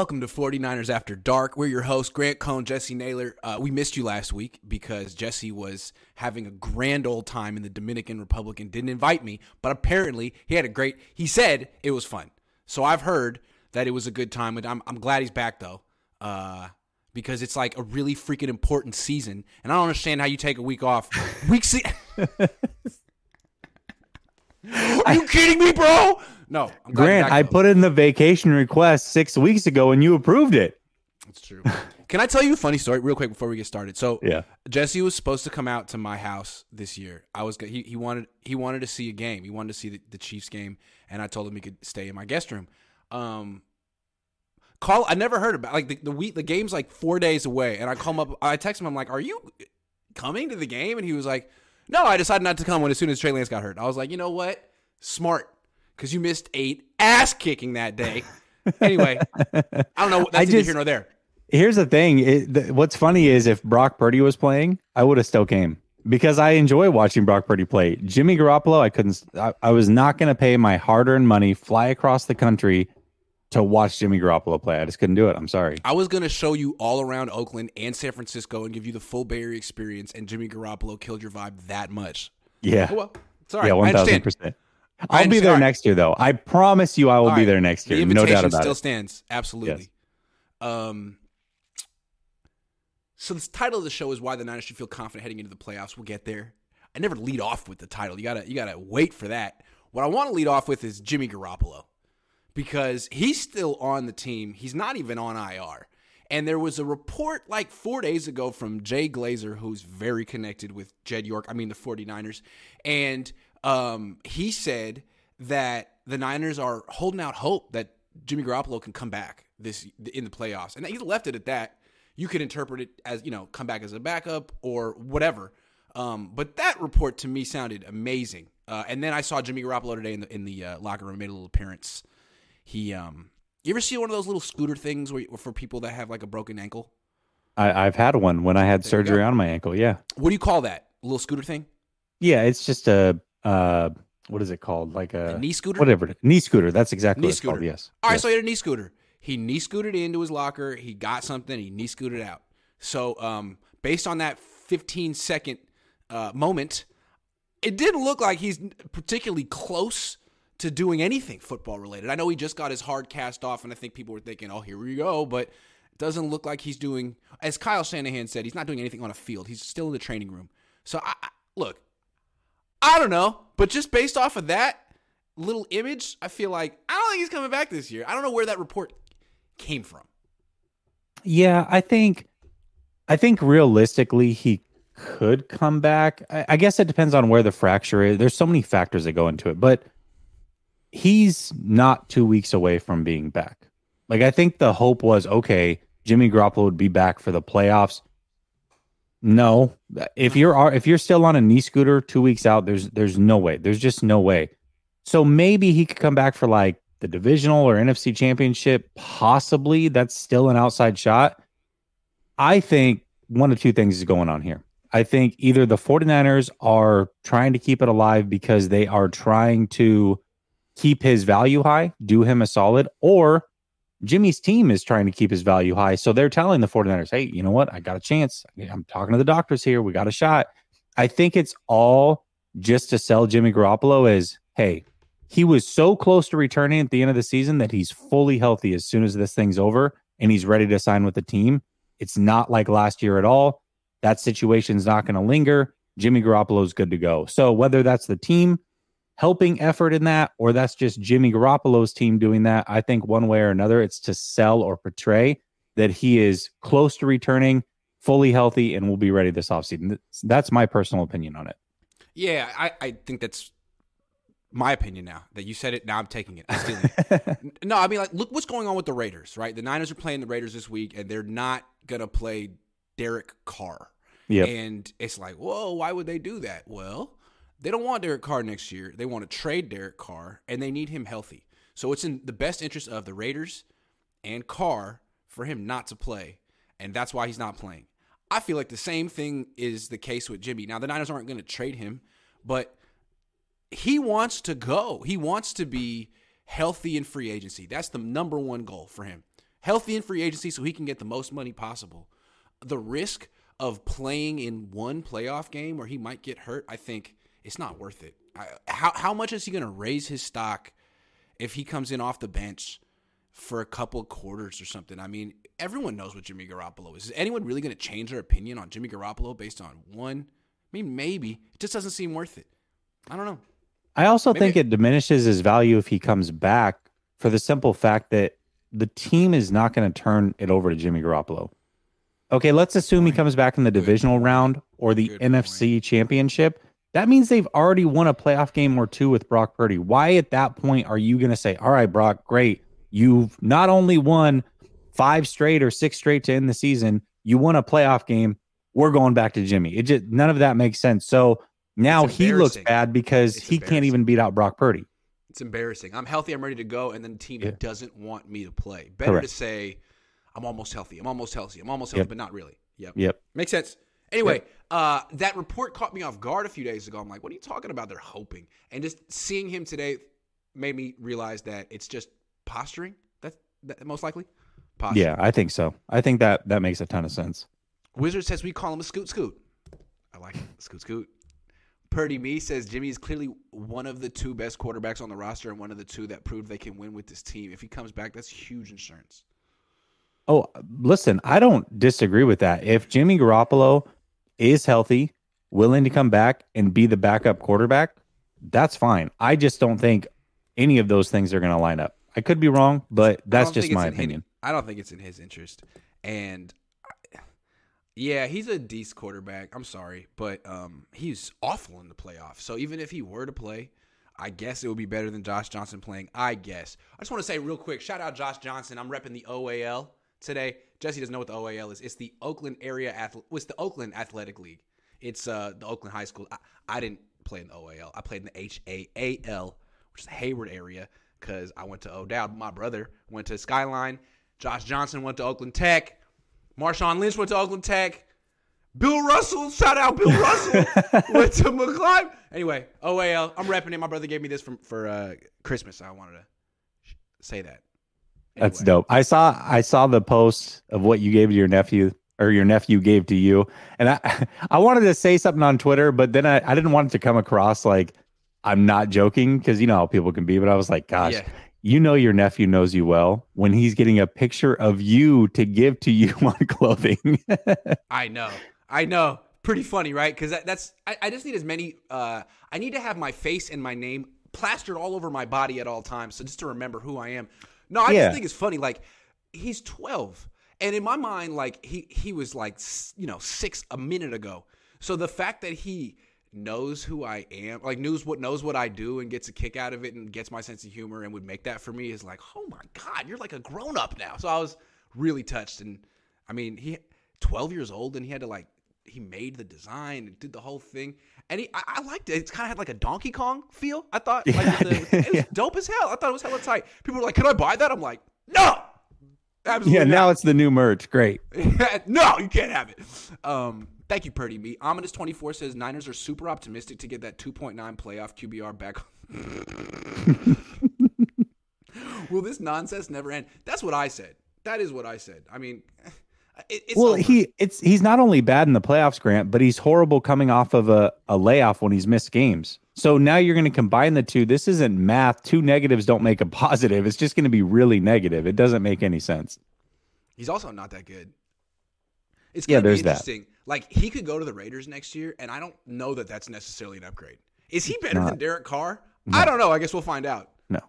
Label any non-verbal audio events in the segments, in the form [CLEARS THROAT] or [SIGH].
Welcome to 49ers After Dark. We're your hosts, Grant Cohn, Jesse Naylor. Uh, we missed you last week because Jesse was having a grand old time in the Dominican Republic and didn't invite me, but apparently he had a great, he said it was fun. So I've heard that it was a good time. I'm, I'm glad he's back though, uh, because it's like a really freaking important season. And I don't understand how you take a week off. Week se- [LAUGHS] Are you kidding me, bro? No, I'm Grant, I put in the vacation request six weeks ago and you approved it. That's true. Can I tell you a funny story real quick before we get started? So Yeah. Jesse was supposed to come out to my house this year. I was he, he wanted he wanted to see a game. He wanted to see the, the Chiefs game, and I told him he could stay in my guest room. Um, call I never heard about like the, the week the game's like four days away, and I call him up. I text him. I'm like, "Are you coming to the game?" And he was like, "No, I decided not to come when as soon as Trey Lance got hurt." I was like, "You know what? Smart, because you missed eight ass kicking that day." anyway, [LAUGHS] I don't know. That's I just- here nor there. Here's the thing. It, th- what's funny is if Brock Purdy was playing, I would have still came because I enjoy watching Brock Purdy play. Jimmy Garoppolo, I couldn't, I, I was not going to pay my hard earned money, fly across the country to watch Jimmy Garoppolo play. I just couldn't do it. I'm sorry. I was gonna show you all around Oakland and San Francisco and give you the full Bay Area experience, and Jimmy Garoppolo killed your vibe that much. Yeah. Oh, well, right. yeah, I 1000%. understand. I'll be there next year, though. I promise you I will All be right. there next The year. No doubt about still it. Still stands. Absolutely. Um. So the title of the show is why the Niners should feel confident heading into the playoffs. We'll get there. I never lead off with the title. You gotta you gotta wait for that. What I want to lead off with is Jimmy Garoppolo because he's still on the team. He's not even on IR. And there was a report like four days ago from Jay Glazer, who's very connected with Jed York, I mean the 49ers. And um, he said that the Niners are holding out hope that Jimmy Garoppolo can come back this in the playoffs. And he left it at that. You could interpret it as, you know, come back as a backup or whatever. Um, but that report to me sounded amazing. Uh, and then I saw Jimmy Garoppolo today in the in the uh, locker room, made a little appearance. He, um, you ever see one of those little scooter things where, for people that have like a broken ankle? I, I've had one when I had There surgery on my ankle. Yeah. What do you call that? A little scooter thing? Yeah. It's just a, uh, what is it called? Like a, A knee scooter? whatever. Knee scooter. That's exactly Knee what it's called. scooter. Yes. All right, Yes. so he had a knee scooter. He knee scooted into his locker. He got something. He knee scooted out. So, um, based on that 15 second uh, moment, it didn't look like he's particularly close to doing anything football related. I know he just got his hard cast off, and I think people were thinking, "Oh, here we go," but it doesn't look like he's doing. As Kyle Shanahan said, he's not doing anything on a field. He's still in the training room. So, I, I, look, I don't know, but just based off of that little image, I feel like I don't think he's coming back this year. I don't know where that report came from. Yeah, I think I think realistically he could come back. I, I guess it depends on where the fracture is. There's so many factors that go into it, but he's not two weeks away from being back. Like I think the hope was okay, Jimmy Garoppolo would be back for the playoffs. No, if you're uh, if you're still on a knee scooter two weeks out, there's there's no way. There's just no way. So maybe he could come back for like the divisional or NFC championship, possibly. That's still an outside shot. I think one of two things is going on here. I think either the 49ers are trying to keep it alive because they are trying to keep his value high, do him a solid, or Jimmy's team is trying to keep his value high. So they're telling the 49ers, hey, you know what? I got a chance. I'm talking to the doctors here. We got a shot. I think it's all just to sell Jimmy Garoppolo as, hey, he was so close to returning at the end of the season that he's fully healthy as soon as this thing's over and he's ready to sign with the team. It's not like last year at all. That situation's not going to linger. Jimmy Garoppolo's good to go. So whether that's the team helping effort in that or that's just Jimmy Garoppolo's team doing that, I think one way or another it's to sell or portray that he is close to returning, fully healthy and will be ready this offseason. That's my personal opinion on it. Yeah, I, I think that's my opinion now that you said it. Now I'm taking it. [LAUGHS] It. no, I mean, like, look what's going on with the Raiders, right? The Niners are playing the Raiders this week, and they're not gonna play Derek Carr. Yep. And it's like, whoa, why would they do that? Well, they don't want Derek Carr next year. They want to trade Derek Carr, and they need him healthy. So it's in the best interest of the Raiders and Carr for him not to play, and that's why he's not playing. I feel like the same thing is the case with Jimmy. Now the Niners aren't going to trade him, but he wants to go. He wants to be healthy in free agency. That's the number one goal for him. healthy in free agency so he can get the most money possible. The risk of playing in one playoff game where he might get hurt, I think it's not worth it. I, how how much is he going to raise his stock if he comes in off the bench for a couple quarters or something? I mean, everyone knows what Jimmy Garoppolo is. Is anyone really going to change their opinion on Jimmy Garoppolo based on one? I mean, maybe it just doesn't seem worth it. I don't know. I also maybe think it diminishes his value if he comes back for the simple fact that the team is not going to turn it over to Jimmy Garoppolo. Okay, let's assume he comes back in the divisional round or the Good NFC point. championship. That means they've already won a playoff game or two with Brock Purdy. Why at that point are you going to say, all right, Brock, great. You've not only won five straight or six straight to end the season, you won a playoff game. We're going back to Jimmy. It just none of that makes sense. So now he looks bad because it's he can't even beat out Brock Purdy. It's embarrassing. I'm healthy. I'm ready to go, and then the team yeah. doesn't want me to play. Better Correct. to say I'm almost healthy. I'm almost healthy. I'm almost healthy, yep. but not really. Yep. Yep. Makes sense. Anyway, yep. Uh, that report caught me off guard a few days ago. I'm like, what are you talking about? They're hoping, and just seeing him today made me realize that it's just posturing. That's that, most likely. Posturing. Yeah, I think so. I think that that makes a ton of sense. Wizard says we call him a scoot scoot. I like it. Scoot scoot. Purdy Me says Jimmy is clearly one of the two best quarterbacks on the roster and one of the two that proved they can win with this team. If he comes back, that's huge insurance. Oh, listen, I don't disagree with that. If Jimmy Garoppolo is healthy, willing to come back and be the backup quarterback, that's fine. I just don't think any of those things are going to line up. I could be wrong, but that's just my opinion. I don't think it's in his interest. And yeah, he's a decent quarterback. I'm sorry, but um, he's awful in the playoffs. So even if he were to play, I guess it would be better than Josh Johnson playing. I guess. I just want to say real quick, shout out Josh Johnson. I'm repping the OAL today. Jesse doesn't know what the OAL is. It's the Oakland Area Athletic. It's the Oakland Athletic League. It's uh, the Oakland High School. I, I didn't play in the OAL. I played in the HAAL, which is the Hayward area, because I went to O'Dowd. My brother went to Skyline. Josh Johnson went to Oakland Tech. Marshawn Lynch went to Oakland Tech. Bill Russell, shout out Bill Russell, [LAUGHS] went to McClimb. Anyway, OAL, I'm repping it. My brother gave me this from for uh, Christmas. I wanted to say that. Anyway. That's dope. I saw I saw the post of what you gave to your nephew or your nephew gave to you, and I [LAUGHS] I wanted to say something on Twitter, but then I, I didn't want it to come across like I'm not joking because you know how people can be. But I was like, gosh, yeah you know your nephew knows you well when he's getting a picture of you to give to you [LAUGHS] on clothing. [LAUGHS] I know. I know. Pretty funny, right? Because that, that's I, I, just need as many. Uh, I need to have my face and my name plastered all over my body at all times, so just to remember who I am. No, I yeah. just think it's funny. Like he's twelve, and in my mind, like he he was like you know six a minute ago. So the fact that he knows who I am, like knows what knows what I do and gets a kick out of it and gets my sense of humor and would make that for me is like, oh my god, you're like a grown up now. So I was really touched, and I mean, he 12 years old and he had to like he made the design and did the whole thing, and he I, I liked it. It's kind of had like a Donkey Kong feel. I thought like [LAUGHS] yeah. the, it was dope as hell. I thought it was hella tight. People were like, "Can I buy that?" I'm like, "No." Absolutely yeah, not. now it's the new merch. Great. [LAUGHS] no, you can't have it. Um, Thank you, Purdy. Me. Ominous24 says Niners are super optimistic to get that 2.9 playoff QBR back. [LAUGHS] Will this nonsense never end? That's what I said. That is what I said. I mean, it, well, over. he it's he's not only bad in the playoffs, Grant, but he's horrible coming off of a, a layoff when he's missed games. So now you're going to combine the two. This isn't math. Two negatives don't make a positive. It's just going to be really negative. It doesn't make any sense. He's also not that good. It's yeah, there's interesting. That. Like he could go to the Raiders next year, and I don't know that that's necessarily an upgrade. Is he better than Derek Carr? No. I don't know. I guess we'll find out. No.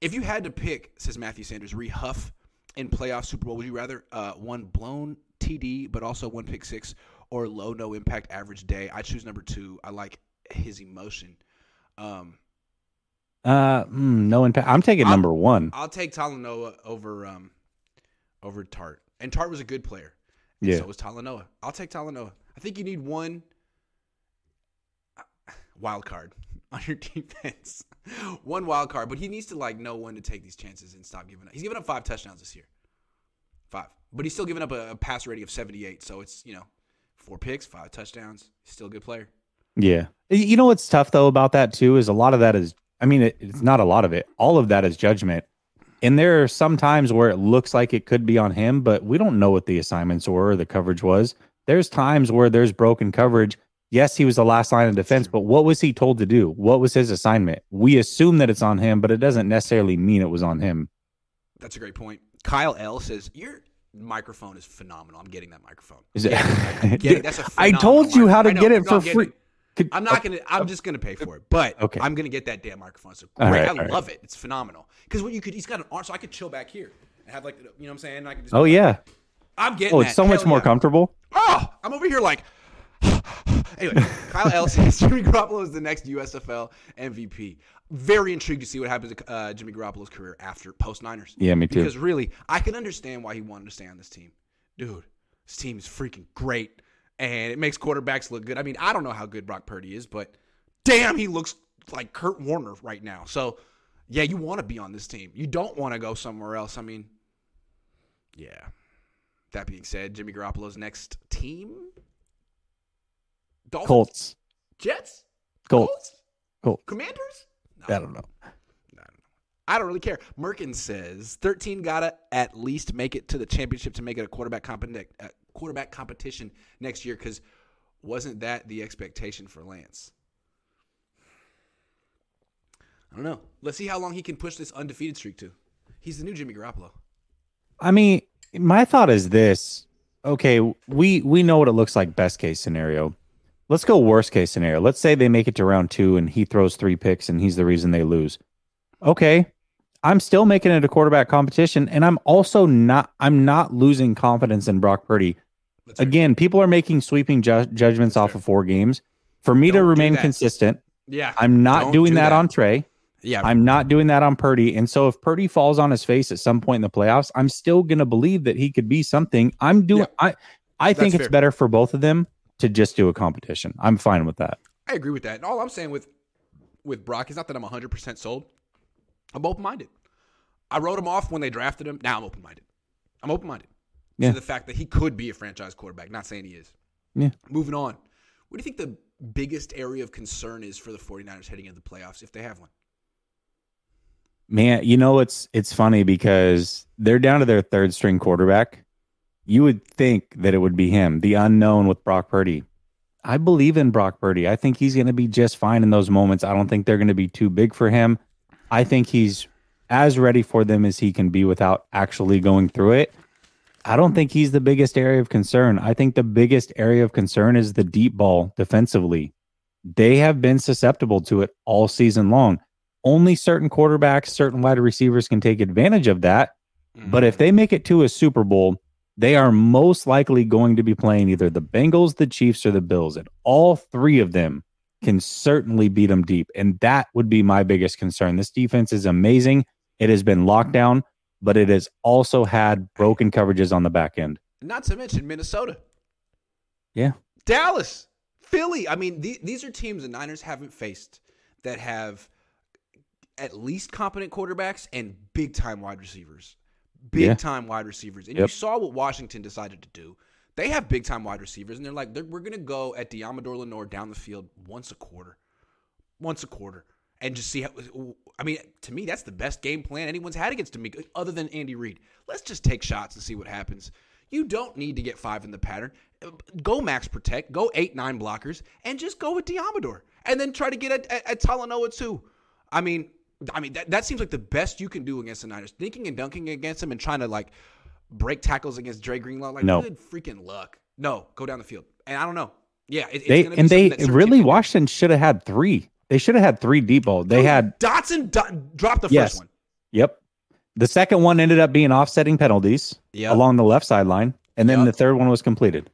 If you had to pick, says Matthew Sanders, Ree Huff in playoff Super Bowl, would you rather uh, one blown TD but also one pick six or low no impact average day? I choose number two. I like his emotion. Um, uh, mm, no impact. I'm taking I'll, number one. I'll take Talanoa over um over Tartt, and Tartt was a good player. And yeah. So was Talanoa. I'll take Talanoa. I think you need one uh, wild card [LAUGHS] on your defense. one wild card, but he needs to like know when to take these chances and stop giving up. He's given up five touchdowns this year. Five. But he's still giving up a, a pass rating of 78. So it's, you know, four picks, five touchdowns. Still a good player. Yeah. You know what's tough though about that too is a lot of that is I mean it, it's not a lot of it. All of that is judgment. And there are some times where it looks like it could be on him, but we don't know what the assignments were or the coverage was. There's times where there's broken coverage. Yes, he was the last line of defense, but what was he told to do? What was his assignment? We assume that it's on him, but it doesn't necessarily mean it was on him. That's a great point. Kyle L says your microphone is phenomenal. I'm getting that microphone. Is it? [LAUGHS] Getting, that's a I told you how to microphone. get it for free. it. Could- I'm not gonna. I'm just gonna pay for it, but Okay. I'm gonna get that damn microphone. It's All great. right, I all right. love it. It's phenomenal. Because what you could, he's got an arm, so I could chill back here and have like, you know what I'm saying? I can just. Oh yeah. I'm getting. Oh, it's that. so much more yeah. comfortable. Oh, I'm over here like. [LAUGHS] anyway, Kyle says [LAUGHS] Jimmy Garoppolo is the next USFL MVP. Very intrigued to see what happens to uh, Jimmy Garoppolo's career after post Niners. Yeah, me too. Because really, I can understand why he wanted to stay on this team. Dude, this team is freaking great, and it makes quarterbacks look good. I mean, I don't know how good Brock Purdy is, but damn, he looks like Kurt Warner right now. So, yeah, you want to be on this team. You don't want to go somewhere else. I mean, yeah. That being said, Jimmy Garoppolo's next team? Dolphins? Colts. Jets? Colts. Colts. Commanders? No, I don't know. I don't know. I don't really care. Merkin says 13 gotta at least make it to the championship to make it a quarterback competi- uh, quarterback competition next year because wasn't that the expectation for Lance? I don't know. Let's see how long he can push this undefeated streak to. He's the new Jimmy Garoppolo. I mean, my thought is this. Okay, we we know what it looks like best case scenario. Let's go worst case scenario. Let's say they make it to round 2 and he throws 3 picks and he's the reason they lose. Okay. I'm still making it a quarterback competition and I'm also not I'm not losing confidence in Brock Purdy. That's right. Again, people are making sweeping ju- judgments off fair. of four games. For me to Don't do remain consistent, Yeah. I'm not Don't doing do that, that. on Trey. yeah. I'm not doing that on Purdy. And so if Purdy falls on his face at some point in the playoffs, I'm still going to believe that he could be something. I'm doing I I think That's it's fair. better for both of them to just do a competition. I'm fine with that. I agree with that. And all I'm saying with with Brock is not that I'm 100% sold. I'm open minded. I wrote him off when they drafted him. Now I'm open minded. I'm open minded Yeah. to the fact that he could be a franchise quarterback. Not saying he is. Yeah. Moving on. What do you think the biggest area of concern is for the 49ers heading into the playoffs if they have one? Man, you know it's it's funny because they're down to their third string quarterback. You would think that it would be him, the unknown with Brock Purdy. I believe in Brock Purdy. I think he's going to be just fine in those moments. I don't think they're going to be too big for him. I think he's as ready for them as he can be without actually going through it. I don't think he's the biggest area of concern. I think the biggest area of concern is the deep ball defensively. They have been susceptible to it all season long. Only certain quarterbacks, certain wide receivers can take advantage of that. But if mm-hmm. they make it to a Super Bowl, they are most likely going to be playing either the Bengals, the Chiefs, or the Bills. And all three of them can certainly beat them deep. And that would be my biggest concern. This defense is amazing. It has been locked down, but it has also had broken coverages on the back end. Not to mention Minnesota. Yeah. Dallas, Philly. I mean, the, these are teams the Niners haven't faced that have at least competent quarterbacks and big time wide receivers. Big Yeah. time wide receivers. And you saw what Washington decided to do. They have big time wide receivers, and they're like, they're, we're going to go at Deommodore Lenoir down the field once a quarter. Once a quarter. And just see how. I mean, to me, that's the best game plan anyone's had against me, other than Andy Reid. Let's just take shots and see what happens. You don't need to get five in the pattern. Go max protect, go eight, nine blockers, and just go with Diamador. And then try to get at, at, at Talanoa too. I mean, I mean that, that seems like the best you can do against the Niners. Thinking and dunking against them and trying to like break tackles against Dre Greenlaw, like No. good freaking luck. No, go down the field. And I don't know. Yeah, it, They and they something that certain really teams can do. Washington should have had three. They should have had three deep ball. They had Dotson do- dropped the Yes. first one. Yep. The second one ended up being offsetting penalties Yep. along the left sideline, and then Yep. the third one was completed.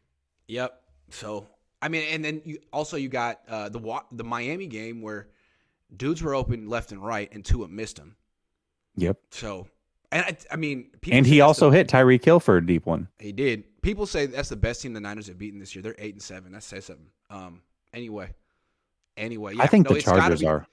Yep. So I mean, and then you also you got uh, the the Miami game where dudes were open left and right, and Tua missed them. Yep. So, and I, I mean, people And he also the- hit Tyreek Hill for a deep one. he did. People say that's the best team the Niners have beaten this year. They're eight and seven. That says something. Um. Anyway. Anyway, yeah, I think no, the Chargers be- are.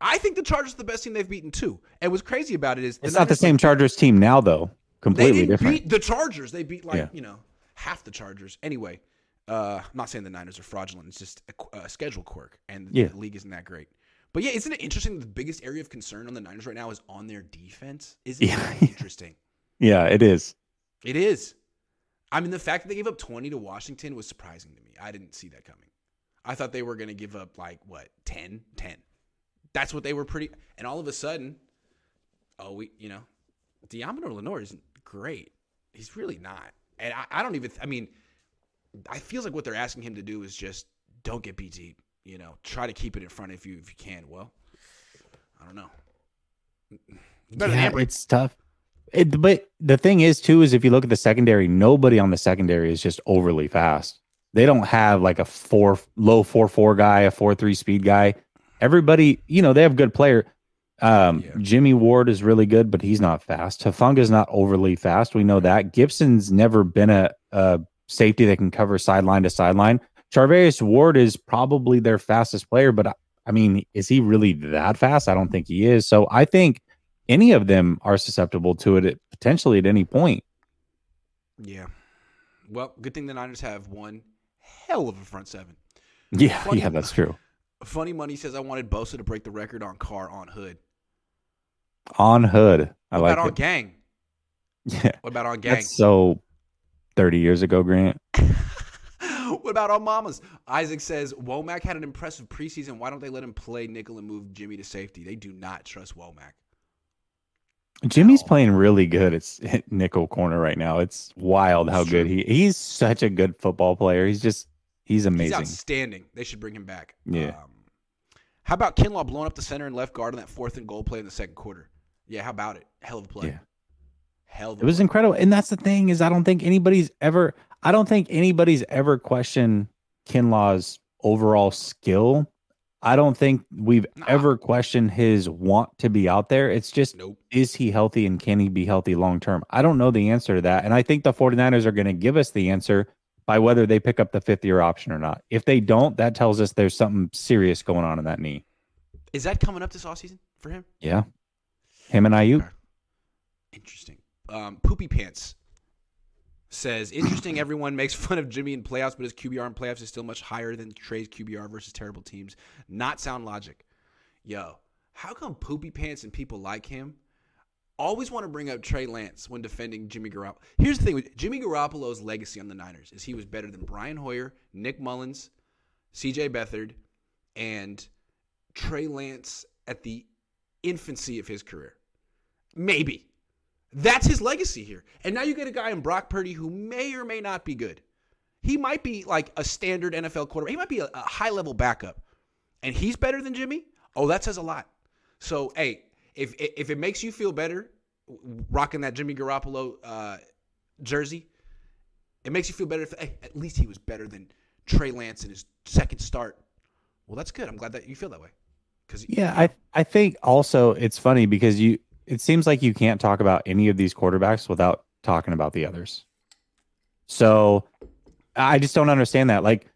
I think the Chargers are the best team they've beaten too. And what's crazy about it is It's not the same Chargers team now, though. Completely different. beat the Chargers. They beat like Yeah. you know half the Chargers. Anyway, uh, I'm not saying the Niners are fraudulent. It's just a, a schedule quirk, and Yeah. the league isn't that great. But yeah, isn't it interesting? The biggest area of concern on the Niners right now is on their defense. Isn't Yeah. that interesting? [LAUGHS] Yeah, it is. It is. I mean, the fact that they gave up 20 to Washington was surprising to me. I didn't see that coming. I thought they were going to give up like what 10, 10. That's what they were pretty. And all of a sudden, oh, we, you know, Deommodore Lenoir isn't great. He's really not. And I, I don't even. I mean, I feels like what they're asking him to do is just don't get beat deep. You know, try to keep it in front if you if you can. Well, I don't know. It's better Yeah, Ambry. it's tough. It, but the thing is, too, is if you look at the secondary, nobody on the secondary is just overly fast. They don't have like a four low four four guy, a four three speed guy. Everybody, you know, they have good player. Um, Yeah. Jimmy Ward is really good, but he's not fast. Hufanga's not overly fast. We know that. Gipson's never been a, a safety that can cover sideline to sideline. Charvarius Ward is probably their fastest player, but I, I mean, is he really that fast? I don't think he is. So I think any of them are susceptible to it at, potentially at any point. Yeah. Well, good thing the Niners have one hell of a front seven. Yeah, Funny- yeah, that's true. Funny Money says I wanted Bosa to break the record on car on hood. On Hood, I What like about on gang? [LAUGHS] Yeah, What about on gang? that's so thirty years ago, Grant. [LAUGHS] what about on mamas? Isaac says Womack had an impressive preseason. Why don't they let him play nickel and move Jimmy to safety? They do not trust Womack. Jimmy's playing really good. It's nickel corner right now. It's wild how It's good he. He's such a good football player. He's just he's He's amazing. outstanding. They should bring him back. Yeah. Um, how about Kinlaw blowing up the center and left guard on that fourth and goal play in the second quarter? Yeah, how about it? Hell of a play. Yeah. Hell of a It was play. incredible. And that's the thing is I don't think anybody's ever I don't think anybody's ever questioned Kinlaw's overall skill. I don't think we've Nah. ever questioned his want to be out there. It's just Nope. is he healthy and can he be healthy long term? I don't know the answer to that. And I think the 49ers are going to give us the answer by whether they pick up the fifth year option or not. If they don't, that tells us there's something serious going on in that knee. Is that coming up this offseason for him? Yeah. Him and Aiyuk. Interesting. Um, Poopy Pants says, interesting. everyone makes fun of Jimmy in playoffs, but his QBR in playoffs is still much higher than Trey's QBR versus terrible teams. Not sound logic. Yo, how come Poopy Pants and people like him always want to bring up Trey Lance when defending Jimmy Garoppolo? Here's the thing with Jimmy Garoppolo's legacy on the Niners is he was better than Brian Hoyer, Nick Mullens, CJ Beathard, and Trey Lance at the infancy of his career. Maybe. That's his legacy here. And now you get a guy in Brock Purdy who may or may not be good. He might be like a standard NFL quarterback. He might be a, a high level backup. And he's better than Jimmy? Oh, that says a lot. So, hey, if if it makes you feel better rocking that Jimmy Garoppolo uh, jersey, it makes you feel better if hey, at least he was better than Trey Lance in his second start. Well, that's good. I'm glad that you feel that way. Cuz Yeah, I I think also it's funny because you it seems like you can't talk about any of these quarterbacks without talking about the others. So I just don't understand that. Like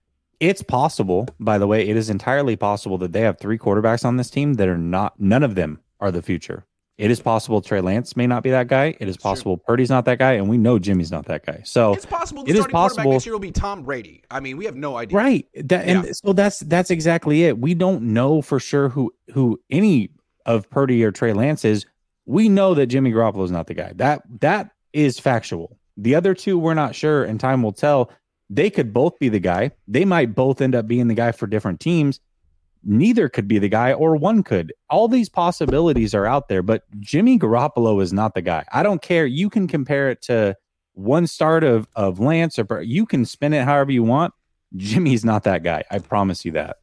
it's possible, by the way, it is entirely possible that they have three quarterbacks on this team that are not none of them are the future. It is possible Trey Lance may not be that guy. It is It's true. possible Purdy's not that guy, and we know Jimmy's not that guy. So It's possible the It is possible- next year will be Tom Brady. I mean, we have no idea. Right. That, and Yeah. so that's that's exactly it. We don't know for sure who who any of Purdy or Trey Lance is. We know that Jimmy Garoppolo is not the guy. That that is factual. The other two we're not sure, and time will tell. They could both be the guy. They might both end up being the guy for different teams. Neither could be the guy, or one could. All these possibilities are out there, but Jimmy Garoppolo is not the guy. I don't care. You can compare it to one start of of Lance, or you can spin it however you want. Jimmy's not that guy. I promise you that.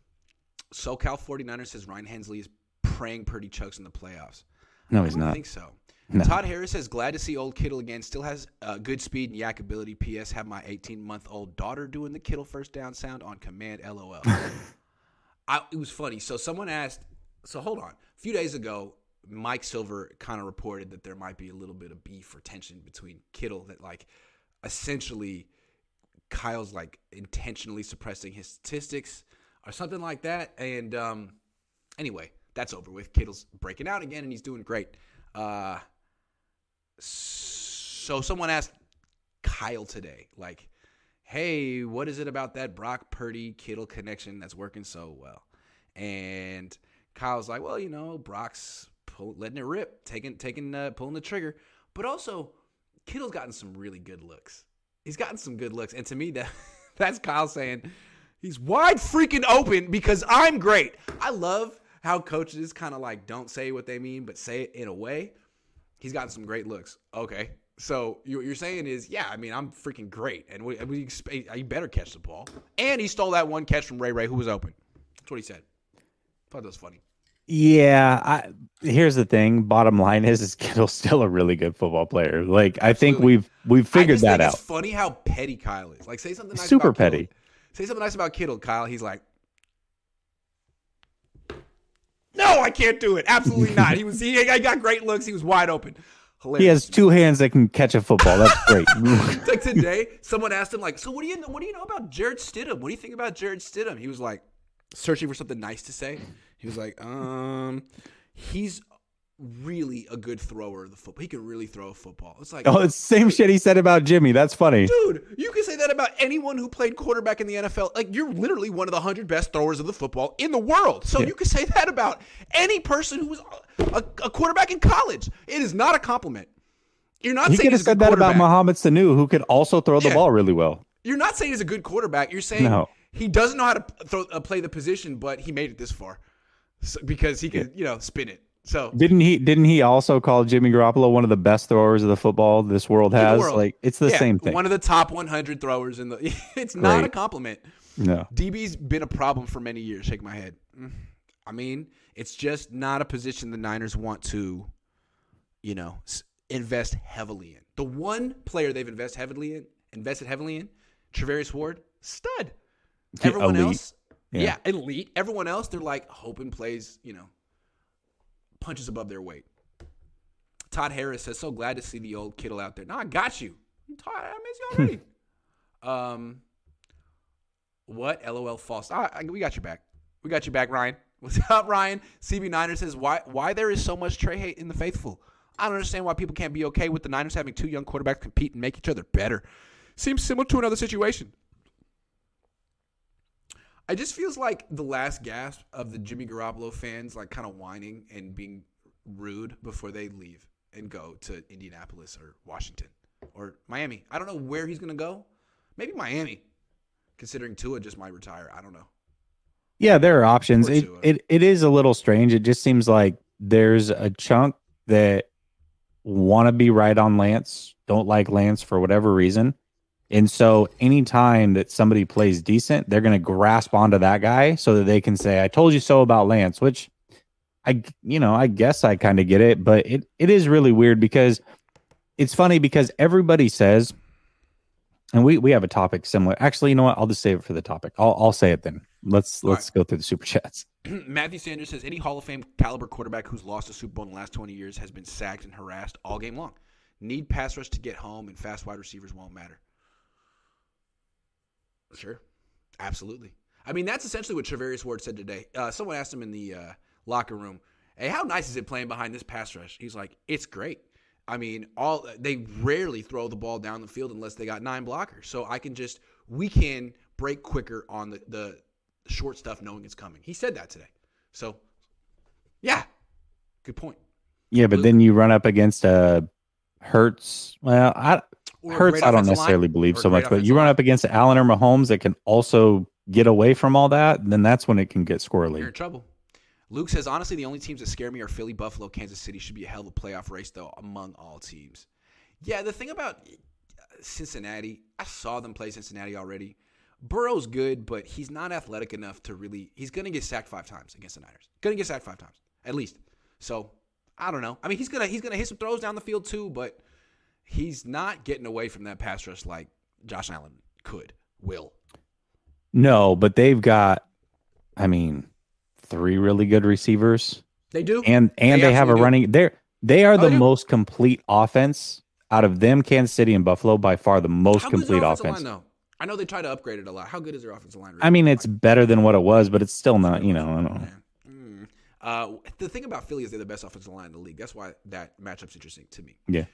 SoCal 49ers says Ryan Hensley is praying Purdy chokes in the playoffs. No, he's not. think so. No. Todd Harris says glad to see old Kittle again. Still has uh, good speed and YAC ability. P.S. Have my 18 month old daughter doing the Kittle first down sound on command. LOL. [LAUGHS] I, it was funny. So someone asked. So hold on. A few days ago, Mike Silver kind of reported that there might be a little bit of beef or tension between Kittle. That like, essentially, Kyle's like intentionally suppressing his statistics or something like that. And um, anyway, that's over with. Kittle's breaking out again, and he's doing great. Uh, so someone asked Kyle today, like, "Hey, what is it about that Brock Purdy Kittle connection that's working so well?" And Kyle's like, well, you know, Brock's pull, letting it rip, taking taking uh, pulling the trigger, but also Kittle's gotten some really good looks. He's gotten some good looks, and to me, [LAUGHS] that that's Kyle saying he's wide freaking open because I'm great. I love how coaches kind of like don't say what they mean, but say it in a way. He's gotten some great looks. Okay, so you- what you're saying is, yeah, I mean, I'm freaking great, and we, we expect, you better catch the ball. And he stole that one catch from Ray Ray, who was open. That's what he said. Thought that was funny. Yeah, I, here's the thing. Bottom line is, is Kittle's still a really good football player. Like I think we've we've figured that out. It's funny how petty Kyle is. Like, say something nice Super about Kittle. petty. Say something nice about Kittle, Kyle. He's like, no, I can't do it. Absolutely not. He was. He, I got great looks. He was wide open. Hilarious. He has two hands that can catch a football. That's great. [LAUGHS] Like today, someone asked him, like, so what do you what do you know about Jarrett Stidham? What do you think about Jarrett Stidham? He was like, searching for something nice to say. He was like, um, he's really a good thrower of the football. He can really throw a football. It's like, oh, it's the same shit he said about Jimmy. That's funny. dude, you can say that about anyone who played quarterback in the NFL. Like, you're literally one of the hundred best throwers of the football in the world. So you can say that about any person who was a, a quarterback in college. It is not a compliment. You're not saying could have he's a said good that about quarterback. Mohamed Sanu, who could also throw the ball really well. You're not saying he's a good quarterback. You're saying No. he doesn't know how to throw, uh, play the position, but he made it this far so, because he could, you know, spin it. So Didn't he? Didn't he also call Jimmy Garoppolo one of the best throwers of the football this world has? world. Like it's the Yeah, same thing. One of the top 100 throwers in the. [LAUGHS] It's not a compliment. no, DB's been a problem for many years. Shake my head. I mean, it's just not a position the Niners want to, you know, invest heavily in. The one player they've invested heavily in, invested heavily in, Charvarius Ward, stud. Everyone elite. else, Yeah. yeah. elite. Everyone else, they're like hoping plays, you know, punches above their weight. Todd Harris says, "So glad to see the old Kittle out there." No, I got you, Todd. I miss you already. um, what? LOL false. Ah, I- we got your back. We got you back, Ryan. [LAUGHS] What's up, Ryan? CB Niner says, "Why? Why there is so much Trey hate in the faithful? I don't understand why people can't be okay with the Niners having two young quarterbacks compete and make each other better. Seems similar to another situation." I just feels like the last gasp of the Jimmy Garoppolo fans, like kind of whining and being rude before they leave and go to Indianapolis or Washington or Miami. I don't know where he's going to go. Maybe Miami, considering Tua just might retire. I don't know. Yeah, there are options. It, it it is a little strange. It just seems like there's a chunk that want to be right on Lance, don't like Lance for whatever reason. And so anytime that somebody plays decent, they're going to grasp onto that guy so that they can say, I told you so about Lance, which I, you know, I guess I kind of get it, but it, it is really weird because it's funny because everybody says, and we, we have a topic similar. Actually, you know what? I'll just save it for the topic. I'll, I'll say it then. Let's, All let's go through the super chats. [CLEARS THROAT] Matthew Sanders says any Hall of Fame caliber quarterback who's lost a Super Bowl in the last 20 years has been sacked and harassed all game long. Need pass rush to get home, and fast wide receivers won't matter. Sure, absolutely. I mean, that's essentially what Charvarius Ward said today. Uh, someone asked him in the uh, locker room, "Hey, how nice is it playing behind this pass rush?" He's like, "It's great." I mean, all they rarely throw the ball down the field unless they got nine blockers. So I can just we can break quicker on the the short stuff, knowing it's coming. He said that today. So, yeah, good point. Yeah, but then you run up against a Hurts. Well, I Or a Hurts, great I don't necessarily line. believe so much, but you run line. up against Allen or Mahomes that can also get away from all that, then that's when it can get squirrely. You're in trouble. Luke says, honestly, the only teams that scare me are Philly, Buffalo, Kansas City. Should be a hell of a playoff race, though, among all teams. Yeah, the thing about uh, Cincinnati, I saw them play Cincinnati already. Burrow's good, but he's not athletic enough to really. He's going to get sacked five times against the Niners. Going to get sacked five times at least. So I don't know. I mean, he's gonna he's gonna hit some throws down the field too, but he's not getting away from that pass rush like Josh Allen could, will. No, but they've got, I mean, three really good receivers, They do. and and They they, have a do. running. They're they are Oh, the they most complete offense out of them. Kansas City and Buffalo by far the most How good is their complete offense. line though? I know they try to upgrade it a lot. How good is their offensive line? I mean, it's better than what it was, but it's still not. You know, I don't know. Uh, the thing about Philly is they're the best offensive line in the league. That's why that matchup's interesting to me. Yeah.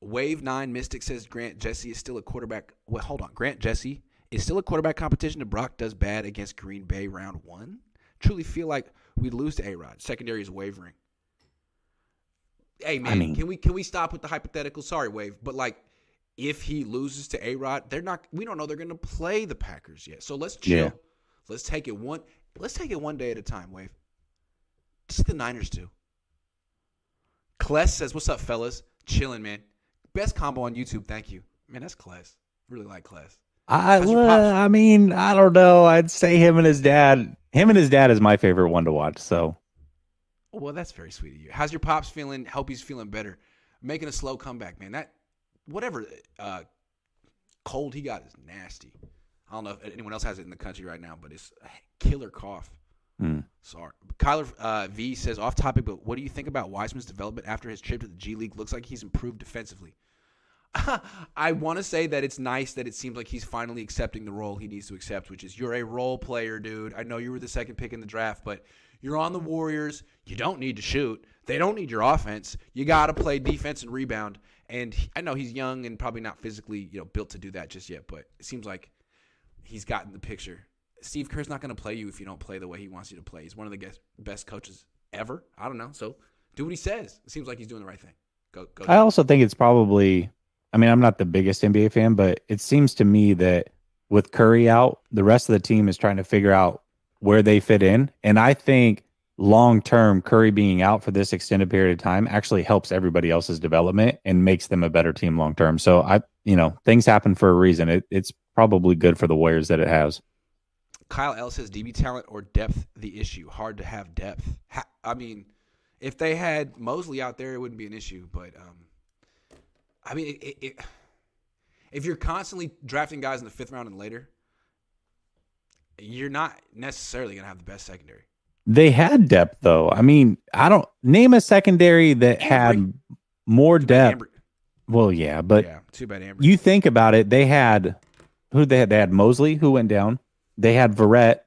Wave nine Mystic says Grant Jesse is still a quarterback. Well, hold on. Grant Jesse is still a quarterback competition. If Brock does bad against Green Bay round one, truly feel like We lose to A Rod. Secondary is wavering. Hey man, I mean- can we can we stop with the hypothetical? Sorry, Wave, but like if he loses to A Rod, they're not. We don't know they're going to play the Packers yet. So let's chill. Yeah. Let's take it one. Let's take it one day at a time. Wave. Just the Niners do. Kless says, "What's up, fellas? Chilling, man. Best combo on YouTube. Thank you, man. That's Kless. Really like Kless. I, well. I mean, I don't know. I'd say him and his dad. Him and his dad is my favorite one to watch. So Well, that's very sweet of you. How's your pops feeling? Hope he's feeling better. Making a slow comeback, man. That whatever uh, cold he got is nasty. I don't know if anyone else has it in the country right now, but it's a killer cough. Hmm. Sorry. Kyler uh, V says off topic, but what do you think about Wiseman's development after his trip to the G League? Looks like he's improved defensively. [LAUGHS] I want to say that it's nice that it seems like he's finally accepting the role he needs to accept, which is you're a role player, dude. I know you were the second pick in the draft, but you're on the Warriors. You don't need to shoot. They don't need your offense. You got to play defense and rebound. And he- I know he's young and probably not physically, you know, built to do that just yet, but it seems like he's gotten the picture. Steve Kerr's not going to play you if you don't play the way he wants you to play. He's one of the best coaches ever. I don't know. So do what he says. It seems like he's doing the right thing. Go, go. I also think it's probably. I mean, I'm not the biggest NBA fan, but it seems to me that with Curry out, the rest of the team is trying to figure out where they fit in, and I think long term, Curry being out for this extended period of time actually helps everybody else's development and makes them a better team long term. So I, you know, things happen for a reason. It, it's probably good for the Warriors that it has. Kyle L says DB talent or depth the issue. Hard to have depth. Ha- I mean, if they had Moseley out there, it wouldn't be an issue. But um, I mean, it, it, it, if you're constantly drafting guys in the fifth round and later, you're not necessarily going to have the best secondary. They had depth though. I mean, I don't name a secondary that had more Too depth. Well, yeah, but yeah, too bad Amber. you think about it, they had who they had. They had Moseley who went down. They had Verrett,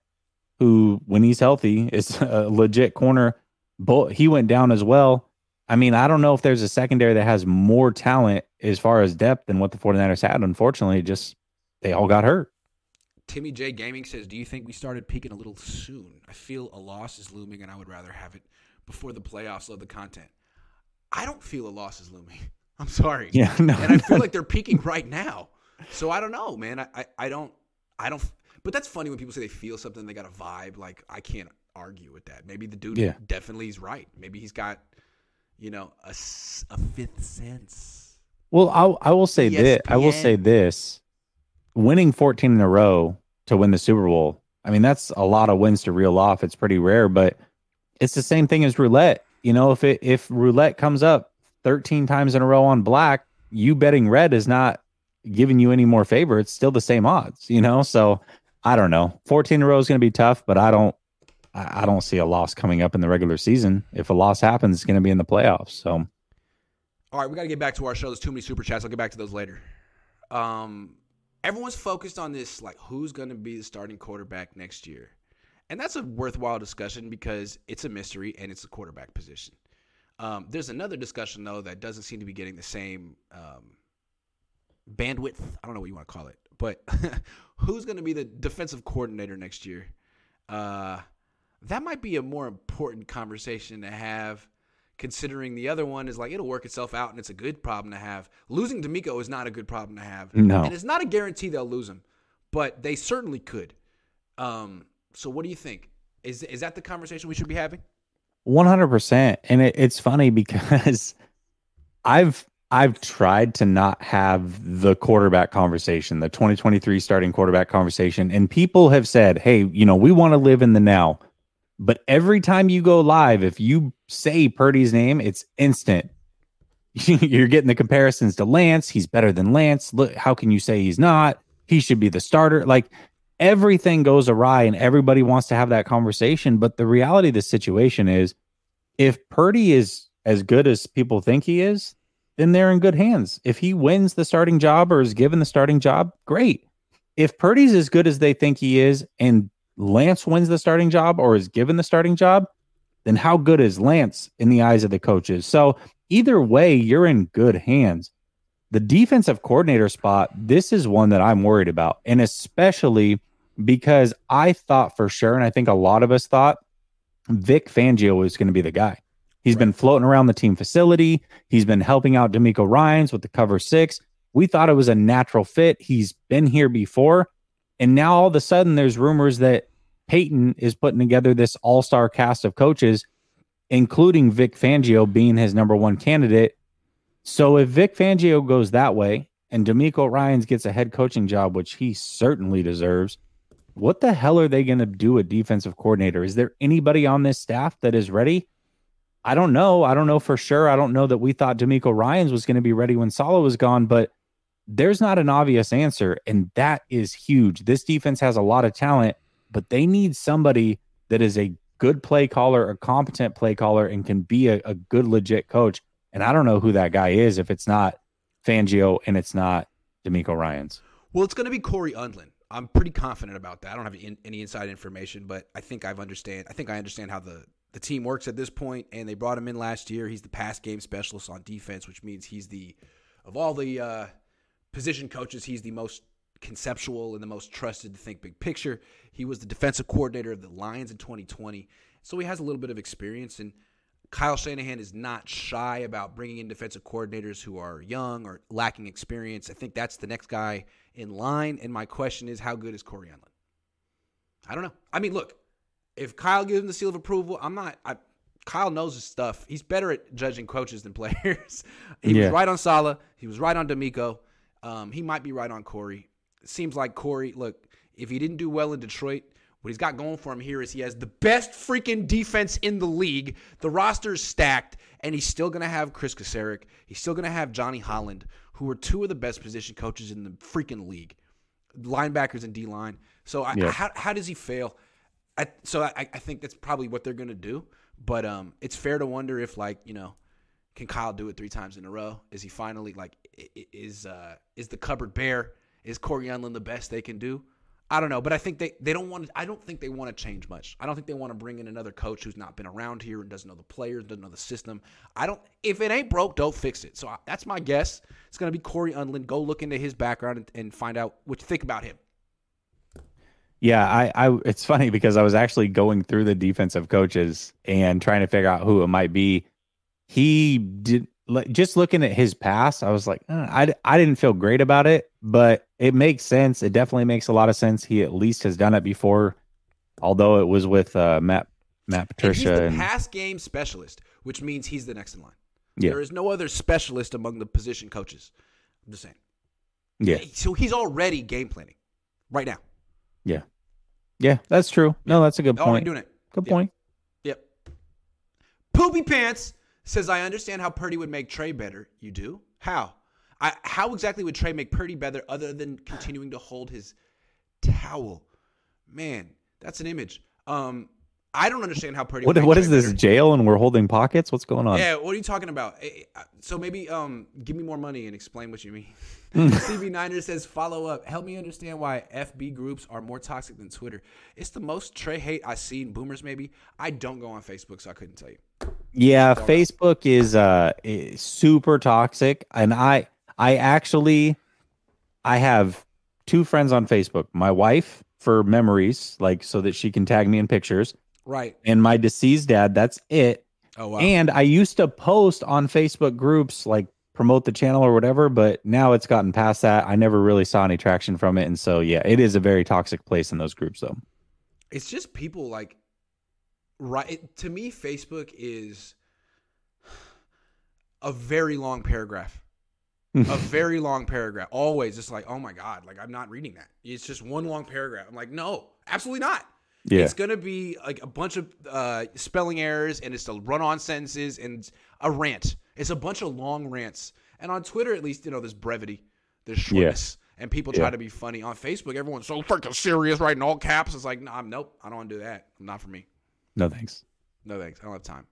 who when he's healthy is [LAUGHS] a legit corner. But he went down as well. I mean, I don't know if there's a secondary that has more talent as far as depth than what the 49ers had. Unfortunately, just they all got hurt. Timmy J Gaming says, "Do you think we started peaking a little soon? I feel a loss is looming, and I would rather have it before the playoffs. Love the content. I don't feel a loss is looming. [LAUGHS] I'm sorry. Yeah, no, and I feel like they're peaking right now. So I don't know, man. I, I, I don't I don't. But that's funny when people say they feel something, they got a vibe. Like I can't argue with that. Maybe the dude Yeah. definitely is right. Maybe he's got, you know, a, a fifth sense. Well, I I will say this. I will say this: winning 14 in a row to win the Super Bowl. I mean, that's a lot of wins to reel off. It's pretty rare, but it's the same thing as roulette. You know, if it if roulette comes up 13 times in a row on black, you betting red is not giving you any more favor. It's still the same odds. You know, so I don't know. 14 in a row is going to be tough, but I don't. I don't see a loss coming up in the regular season. If a loss happens, it's going to be in the playoffs. So All right, we got to get back to our show. There's too many super chats. I'll get back to those later. Um, everyone's focused on this, like who's going to be the starting quarterback next year, and that's a worthwhile discussion because it's a mystery and it's a quarterback position. Um, there's another discussion though that doesn't seem to be getting the same um, bandwidth. I don't know what you want to call it, but [LAUGHS] who's going to be the defensive coordinator next year? Uh, that might be a more important conversation to have considering the other one is like it'll work itself out and it's a good problem to have. Losing DeMeco is not a good problem to have. No. And it's not a guarantee they'll lose him, but they certainly could. Um, so what do you think? Is is that the conversation we should be having? One hundred percent, and it, it's funny because [LAUGHS] I've I've tried to not have the quarterback conversation, the 2023 starting quarterback conversation, and people have said, "Hey, you know, we want to live in the now." But every time you go live, if you say Purdy's name, it's instant. [LAUGHS] You're getting the comparisons to Lance. He's better than Lance. Look, how can you say he's not? He should be the starter. Like everything goes awry and everybody wants to have that conversation. But the reality of the situation is if Purdy is as good as people think he is, then they're in good hands. If he wins the starting job or is given the starting job, great. If Purdy's as good as they think he is and Lance wins the starting job or is given the starting job, then how good is Lance in the eyes of the coaches? So either way, you're in good hands. The defensive coordinator spot, this is one that I'm worried about. And especially because I thought for sure, and I think a lot of us thought Vic Fangio was going to be the guy. He's right. been floating around the team facility. He's been helping out DeMeco Ryans with the cover six. We thought it was a natural fit. He's been here before. And now all of a sudden, there's rumors that Payton is putting together this all star cast of coaches, including Vic Fangio being his number one candidate. So if Vic Fangio goes that way and DeMeco Ryans gets a head coaching job, which he certainly deserves, what the hell are they going to do a defensive coordinator? Is there anybody on this staff that is ready? I don't know. I don't know for sure. I don't know that we thought DeMeco Ryans was going to be ready when Saleh was gone, but there's not an obvious answer. And that is huge. This defense has a lot of talent, but they need somebody that is a good play caller, a competent play caller, and can be a, a good, legit coach. And I don't know who that guy is if it's not Fangio and it's not DeMeco Ryans. Well, it's going to be Cory Undlin. I'm pretty confident about that. I don't have any inside information, but I think I've understand. I think I understand how the the team works at this point, and they brought him in last year. He's the pass game specialist on defense, which means he's the of all the uh, position coaches, he's the most conceptual and the most trusted to think big picture. He was the defensive coordinator of the Lions in 2020, so he has a little bit of experience. And Kyle Shanahan is not shy about bringing in defensive coordinators who are young or lacking experience. I think that's the next guy in line. And my question is, how good is Cory Undlin? I don't know. I mean, look, if Kyle gives him the seal of approval, I'm not. I, Kyle knows his stuff. He's better at judging coaches than players. [LAUGHS] he yeah. was right on Saleh. He was right on DeMeco. Um, he might be right on Cory. It seems like Cory. Look, if he didn't do well in Detroit, what he's got going for him here is he has the best freaking defense in the league. The roster is stacked, and he's still going to have Chris Kocurek. He's still going to have Johnny Holland, who are two of the best position coaches in the freaking league, linebackers and D line. So I, yeah. how, how does he fail? I, so I, I think that's probably what they're going to do. But um, it's fair to wonder if like you know, can Kyle do it three times in a row? Is he finally like is uh, is the cupboard bare? Is Cory Undlin the best they can do? I don't know, but I think they, they don't want. To, I don't think they want to change much. I don't think they want to bring in another coach who's not been around here and doesn't know the players, doesn't know the system. I don't. If it ain't broke, don't fix it. So I, that's my guess. It's going to be Cory Undlin. Go look into his background and, and find out what you think about him. Yeah, I, I. It's funny because I was actually going through the defensive coaches and trying to figure out who it might be. He did just looking at his pass, I was like, uh, I, I didn't feel great about it, but it makes sense. It definitely makes a lot of sense. He at least has done it before, although it was with uh, Matt Matt Patricia. And he's the and, pass game specialist, which means he's the next in line. Yeah. There is no other specialist among the position coaches. I'm just saying. Yeah. So he's already game planning right now. Yeah. Yeah, that's true. No, that's a good point. Doing it. Good yep. point. Yep. Poopy pants says, I understand how Purdy would make Trey better. You do? How? I, how exactly would Trey make Purdy better other than continuing to hold his towel? Man, that's an image. Um, I don't understand how Purdy. What, what is this jail and we're holding pockets? What's going on? Yeah, what are you talking about? Eh, eh, uh, so maybe um, give me more money and explain what you mean. [LAUGHS] CB Niner says follow up. Help me understand why FB groups are more toxic than Twitter. It's the most Trey hate I've seen. Boomers maybe. I don't go on Facebook, so I couldn't tell you. Yeah, Facebook is uh is super toxic, and I I actually I have two friends on Facebook. My wife for memories, like so that she can tag me in pictures. Right. And my deceased dad. That's it. Oh wow. And I used to post on Facebook groups like promote the channel or whatever, but now it's gotten past that. I never really saw any traction from it, and so yeah, it is a very toxic place in those groups though. It's just people like right it, to me facebook is a very long paragraph a [LAUGHS] very long paragraph always it's like oh my god like i'm not reading that it's just one long paragraph i'm like no absolutely not yeah. it's gonna be like a bunch of uh, spelling errors and it's a run-on sentences and a rant it's a bunch of long rants and on twitter at least you know there's brevity there's shortness yeah. and people try yeah. to be funny on facebook everyone's so freaking serious right in all caps it's like nah, nope i don't want to do that not for me no thanks. No thanks. I don't have time.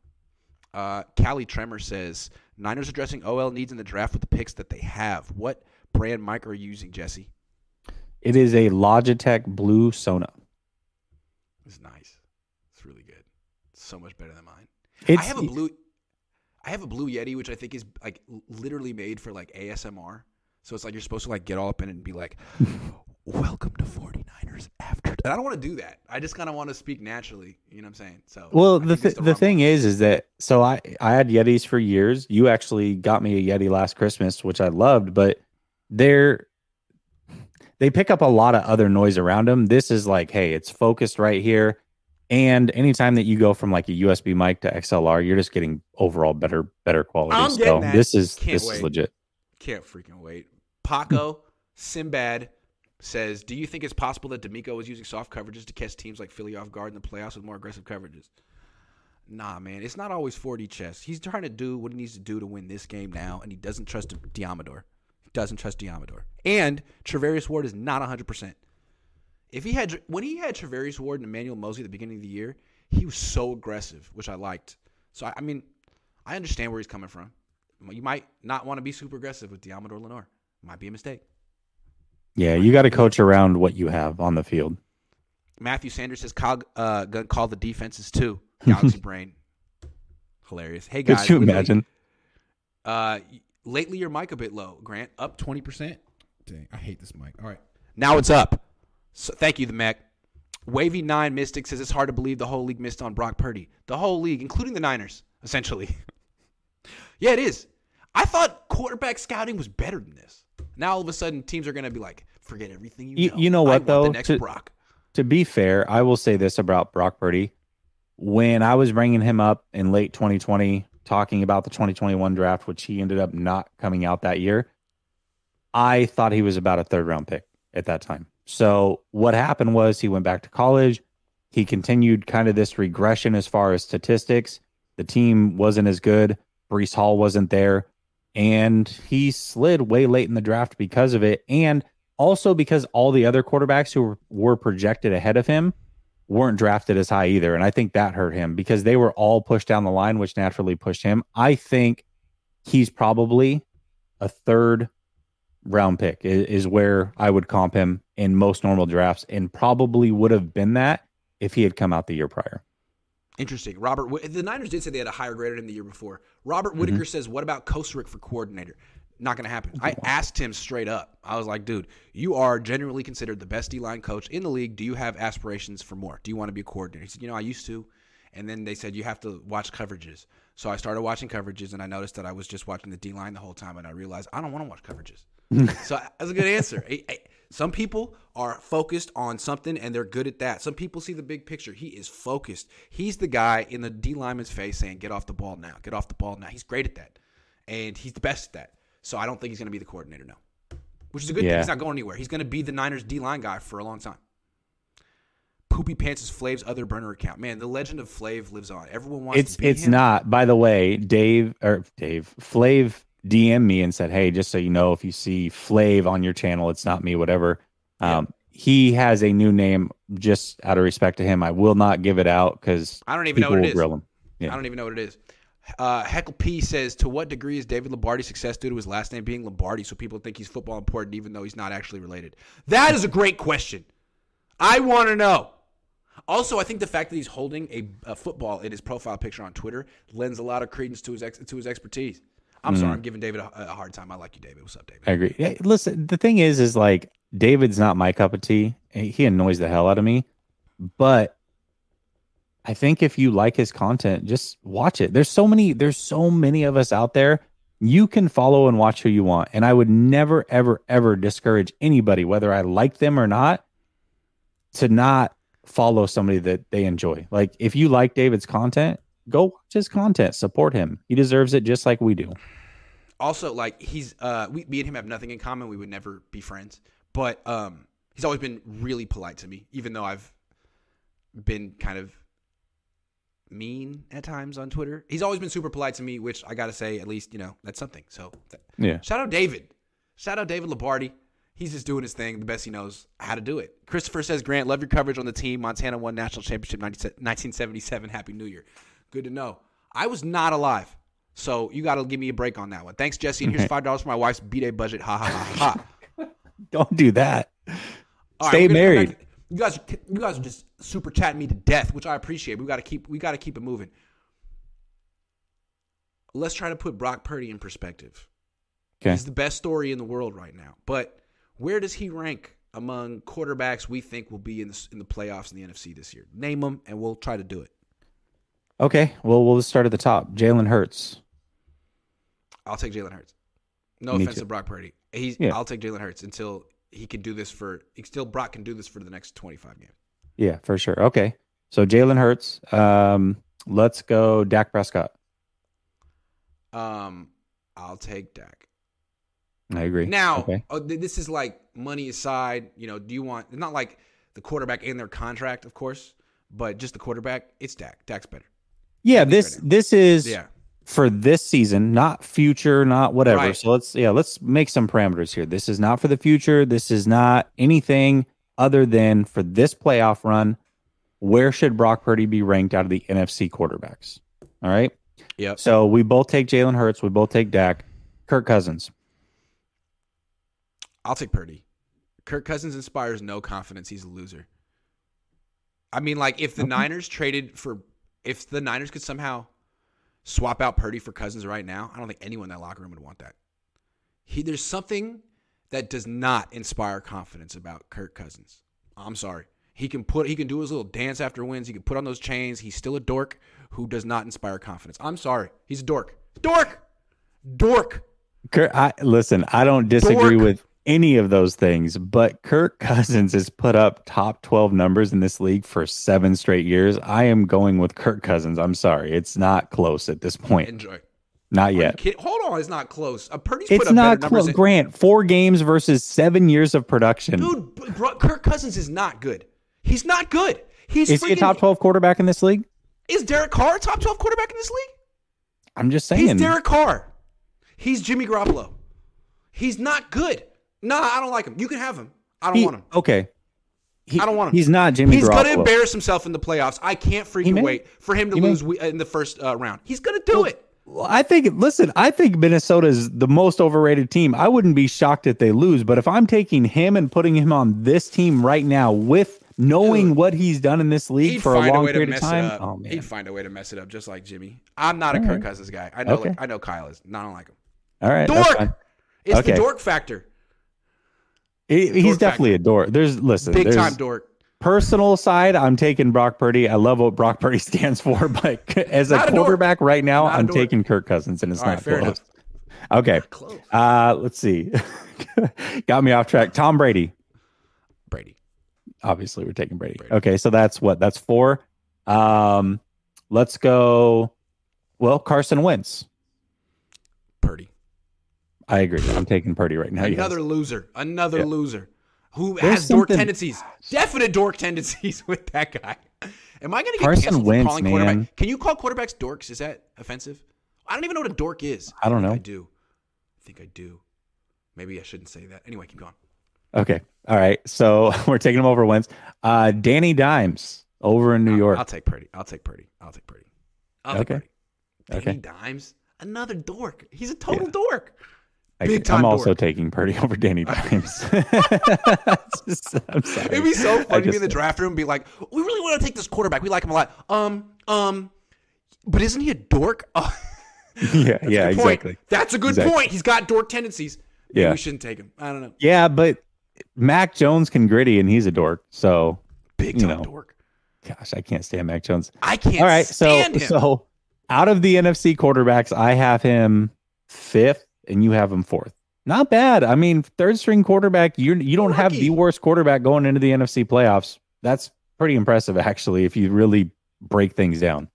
Uh, Callie Tremor says Niners addressing OL needs in the draft with the picks that they have. What brand mic are you using, Jesse? It is a Logitech Blue Sona. It's nice. It's really good. It's so much better than mine. It's, I have a blue. I have a blue Yeti, which I think is like literally made for like ASMR. So it's like you're supposed to like get all up in it and be like, [LAUGHS] "Welcome to 49ers Niners after. And I don't want to do that. I just kind of want to speak naturally. You know what I'm saying? So Well, I the th- the wrong thing one. is, is that so I I had Yetis for years. You actually got me a Yeti last Christmas, which I loved, but they're they pick up a lot of other noise around them. This is like, hey, it's focused right here. And anytime that you go from like a USB mic to XLR, you're just getting overall better better quality. I'm so getting that. this is Can't this wait. is legit. Can't freaking wait. Paco Simbad says, "Do you think it's possible that DeMeco was using soft coverages to catch teams like Philly off guard in the playoffs with more aggressive coverages?" Nah, man, it's not always 4D chess. He's trying to do what he needs to do to win this game now, and he doesn't trust Deommodore. Doesn't trust Deommodore. And Charvarius Ward is not 100%. If he had when he had Charvarius Ward and Emmanuel Moseley at the beginning of the year, he was so aggressive, which I liked. So I, I mean, I understand where he's coming from. You might not want to be super aggressive with Deommodore Lenoir. Might be a mistake. Yeah, you got to coach around what you have on the field. Matthew Sanders says, call, uh, gonna call the defenses too. Galaxy [LAUGHS] Brain. Hilarious. Hey guys, Could you imagine? Uh, lately your mic a bit low. Grant up twenty percent. Dang, I hate this mic. All right, now it's up. So thank you, the Mac. Wavy Nine Mystic says it's hard to believe the whole league missed on Brock Purdy. The whole league, including the Niners, essentially. [LAUGHS] yeah, it is. I thought quarterback scouting was better than this. Now all of a sudden, teams are going to be like, forget everything you, You- know. you know I what, want though? The next To- Brock. to be fair, I will say this about Brock Purdy. When I was bringing him up in late 2020, talking about the 2021 draft, which he ended up not coming out that year, I thought he was about a third round pick at that time. So what happened was he went back to college. He continued kind of this regression as far as statistics. The team wasn't as good. Breece Hall wasn't there. And he slid way late in the draft because of it. And also because all the other quarterbacks who were, projected ahead of him weren't drafted as high either. And I think that hurt him because they were all pushed down the line, which naturally pushed him. I think he's probably a third round pick is, where I would comp him in most normal drafts and probably would have been that if he had come out the year prior. Interesting. Robert, the Niners did say they had a higher grade on him the year before. Robert mm-hmm. Whitaker says, "What about Kocurek for coordinator?" Not going to happen. I asked him straight up. I was like, "Dude, you are generally considered the best D line coach in the league. Do you have aspirations for more? Do you want to be a coordinator?" He said, "You know, I used to." And then they said you have to watch coverages. So I started watching coverages, and I noticed that I was just watching the D line the whole time, and I realized I don't want to watch coverages. [LAUGHS] so that's a good answer. I- I- Some people are focused on something and they're good at that. Some people see the big picture. He is focused. He's the guy in the D lineman's face saying, "Get off the ball now. Get off the ball now." He's great at that, and he's the best at that. So I don't think he's going to be the coordinator now, which is a good thing. He's not going anywhere. He's going to be the Niners D line guy for a long time. Poopy Pants is Flav's other burner account. Man, the legend of Flav lives on. Everyone wants It's it's him. not. By the way, Dave or Dave Flav DM me and said, "Hey, just so you know, if you see Flav on your channel, it's not me. Whatever." Um, He has a new name. Just out of respect to him, I will not give it out because I don't even know what it is. Yeah. I don't even know what it is. Uh, Heckle P says, "To what degree is David Lombardi's success due to his last name being Lombardi, so people think he's football important, even though he's not actually related?" That is a great question. I want to know. Also, I think the fact that he's holding a, a football in his profile picture on Twitter lends a lot of credence to his ex, to his expertise. I'm sorry, I'm giving David a, a hard time. I like you, David. What's up, David? I agree. Yeah, listen, the thing is, is like David's not my cup of tea. He annoys the hell out of me, but I think if you like his content, just watch it. There's so many. There's so many of us out there. You can follow and watch who you want, and I would never, ever, ever discourage anybody, whether I like them or not, to not follow somebody that they enjoy. Like if you like David's content, go watch his content, support him. He deserves it just like we do. also like he's uh we me and him have nothing in common we would never be friends but um he's always been really polite to me even though i've been kind of mean at times on twitter he's always been super polite to me which i gotta say at least you know that's something so Yeah. shout out david shout out david Lombardi. he's just doing his thing the best he knows how to do it christopher says grant love your coverage on the team montana won national championship 90 1977 happy new year good to know i was not alive so you got to give me a break on that one. Thanks, Jesse. And here's [LAUGHS] five dollars for my wife's b-day budget. Ha ha ha ha. Don't do that. All Stay gonna married. You guys, you guys are just super chatting me to death, which I appreciate. We got to keep, we got to keep it moving. Let's try to put Brock Purdy in perspective. Okay. He's the best story in the world right now, but where does he rank among quarterbacks we think will be in the, in the playoffs in the NFC this year? Name them, and we'll try to do it. Okay, well, we'll start at the top. Jalen Hurts. I'll take Jalen Hurts. No Me offense too. to Brock Purdy. He's, Yeah. I'll take Jalen Hurts until he can do this for. Still, Brock can do this for the next 25 games. Yeah, for sure. Okay, so Jalen Hurts. Um, let's go. Dak Prescott. Um, I'll take Dak. I agree. Now, okay. oh, th- this is like money aside. You know, do you want not like the quarterback in their contract, of course, but just the quarterback? It's Dak. Dak's better. yeah, this right this is Yeah, for this season, not future, not whatever. Right. So let's yeah, let's make some parameters here. This is not for the future. This is not anything other than for this playoff run. Where should Brock Purdy be ranked out of the NFC quarterbacks? All right. Yep. So we both take Jalen Hurts. We both take Dak. Kirk Cousins. I'll take Purdy. Kirk Cousins inspires no confidence. He's a loser. I mean, like if the. Niners traded for, if the Niners could somehow swap out Purdy for Cousins right now, I don't think anyone in that locker room would want that. He there's something that does not inspire confidence about Kirk Cousins. I'm sorry. He can put he can do his little dance after wins. He can put on those chains. He's still a dork who does not inspire confidence. I'm sorry. He's a dork. Dork. Dork. Kirk, I, listen, I don't disagree Dork. with any of those things, but Kirk [LAUGHS] Cousins has put up top 12 numbers in this league for seven straight years. I am going with Kirk Cousins. I'm sorry. It's not close at this point. Enjoy. Not yet. Hold on, it's not close. Uh, Purdy's It's put up not close. Grant, four games versus seven years of production. Dude, bro, Kirk Cousins is not good. He's not good. He's Is he a top 12 quarterback in this league? Is Derek Carr a top twelve quarterback in this league? I'm just He's saying. Derek Carr. He's Jimmy Garoppolo. He's not good. Nah, I don't like him. You can have him. I don't He- want him. Okay. He- I don't want him. He's not Jimmy He's gonna embarrass himself in the playoffs. I can't freaking wait for him to He lose we- in the first uh, round. He's gonna do it. Well, I think, listen, I think Minnesota is the most overrated team. I wouldn't be shocked if they lose, but if I'm taking him and putting him on this team right now with knowing Dude. what he's done in this league for a find a way to period mess of time, it up. oh He'd find a way to mess it up, just like Jimmy. I'm not a All Kirk right. Cousins guy. I know. Okay. Like, I know Kyle is. No, I don't like him. all right, Dork. It's Okay. the dork factor. He- he's Dork definitely a dork. There's listen, Big there's time dork. personal side. I'm taking Brock Purdy. I love what Brock Purdy [LAUGHS] stands for, but [LAUGHS] as a a dork. quarterback right now, Not I'm taking Kirk Cousins, and it's All right, not fair close. Okay, [LAUGHS] Close. uh, let's see. Got me off track. Tom Brady. Brady. obviously we're taking Brady. Brady. Okay, so that's what that's four. Um, let's go. Well, Carson Wentz. Purdy. I agree. I'm taking Purdy right now. yes. Another loser. Another Yeah. loser. Who There's has dork tendencies. Definite dork tendencies [LAUGHS] with that guy. Am I going to get Carson canceled for Wentz, calling quarterback? Can you call quarterbacks dorks? Is that offensive? I don't even know what a dork is. I don't know. I do. I think I do. Maybe I shouldn't say that. Anyway, keep going. Okay. All right. So [LAUGHS] we're taking him over Wentz. Uh, Danny Dimes over in New I'll- York. I'll take Purdy. I'll take Purdy. I'll take Purdy. I'll take Okay. Purdy. Danny Okay. Dimes. Another dork. He's a total Yeah. dork. I- I'm also taking Purdy [LAUGHS] over Danny Dimes. [LAUGHS] Just- I'm sorry. It'd be so funny to be in the draft room and be like, we really want to take this quarterback. We like him a lot. Um, um, but isn't he a dork? [LAUGHS] Oh, Yeah, that's a yeah, good point. exactly. That's a good Exactly. point. He's got dork tendencies. Maybe Yeah. we shouldn't take him. I don't know. Yeah, but Mac Jones can gritty and he's a dork. So, Big You time know. dork. gosh, I can't stand Mac Jones. I can't All right, so him. so out of the NFC quarterbacks, I have him fifth, and you have him fourth. Not bad. I mean, third string quarterback. You you don't have the worst quarterback going into the NFC playoffs. That's pretty impressive, actually, if you really break things down.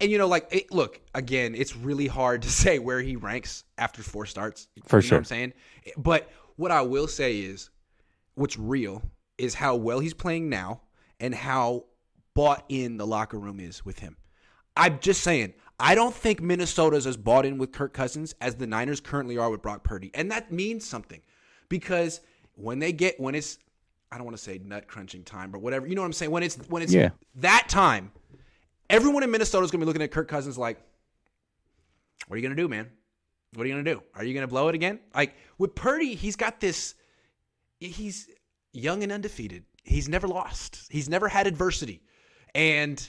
And you know, like, it, look again. It's really hard to [LAUGHS] say where he ranks after four starts. For you Know sure. what I'm saying, but what I will say is, what's real is how well he's playing now and how bought in the locker room is with him. I'm just saying. I don't think Minnesota's as bought in with Kirk Cousins as the Niners currently are with Brock Purdy, and that means something because when they get when it's I don't want to say nut crunching time, but whatever you know what I'm saying. When it's when it's Yeah. that time, everyone in Minnesota is going to be looking at Kirk Cousins like, "What are you going to do, man? What are you going to do? Are you going to blow it again?" Like with Purdy, he's got this. He's young and undefeated. He's never lost. He's never had adversity, and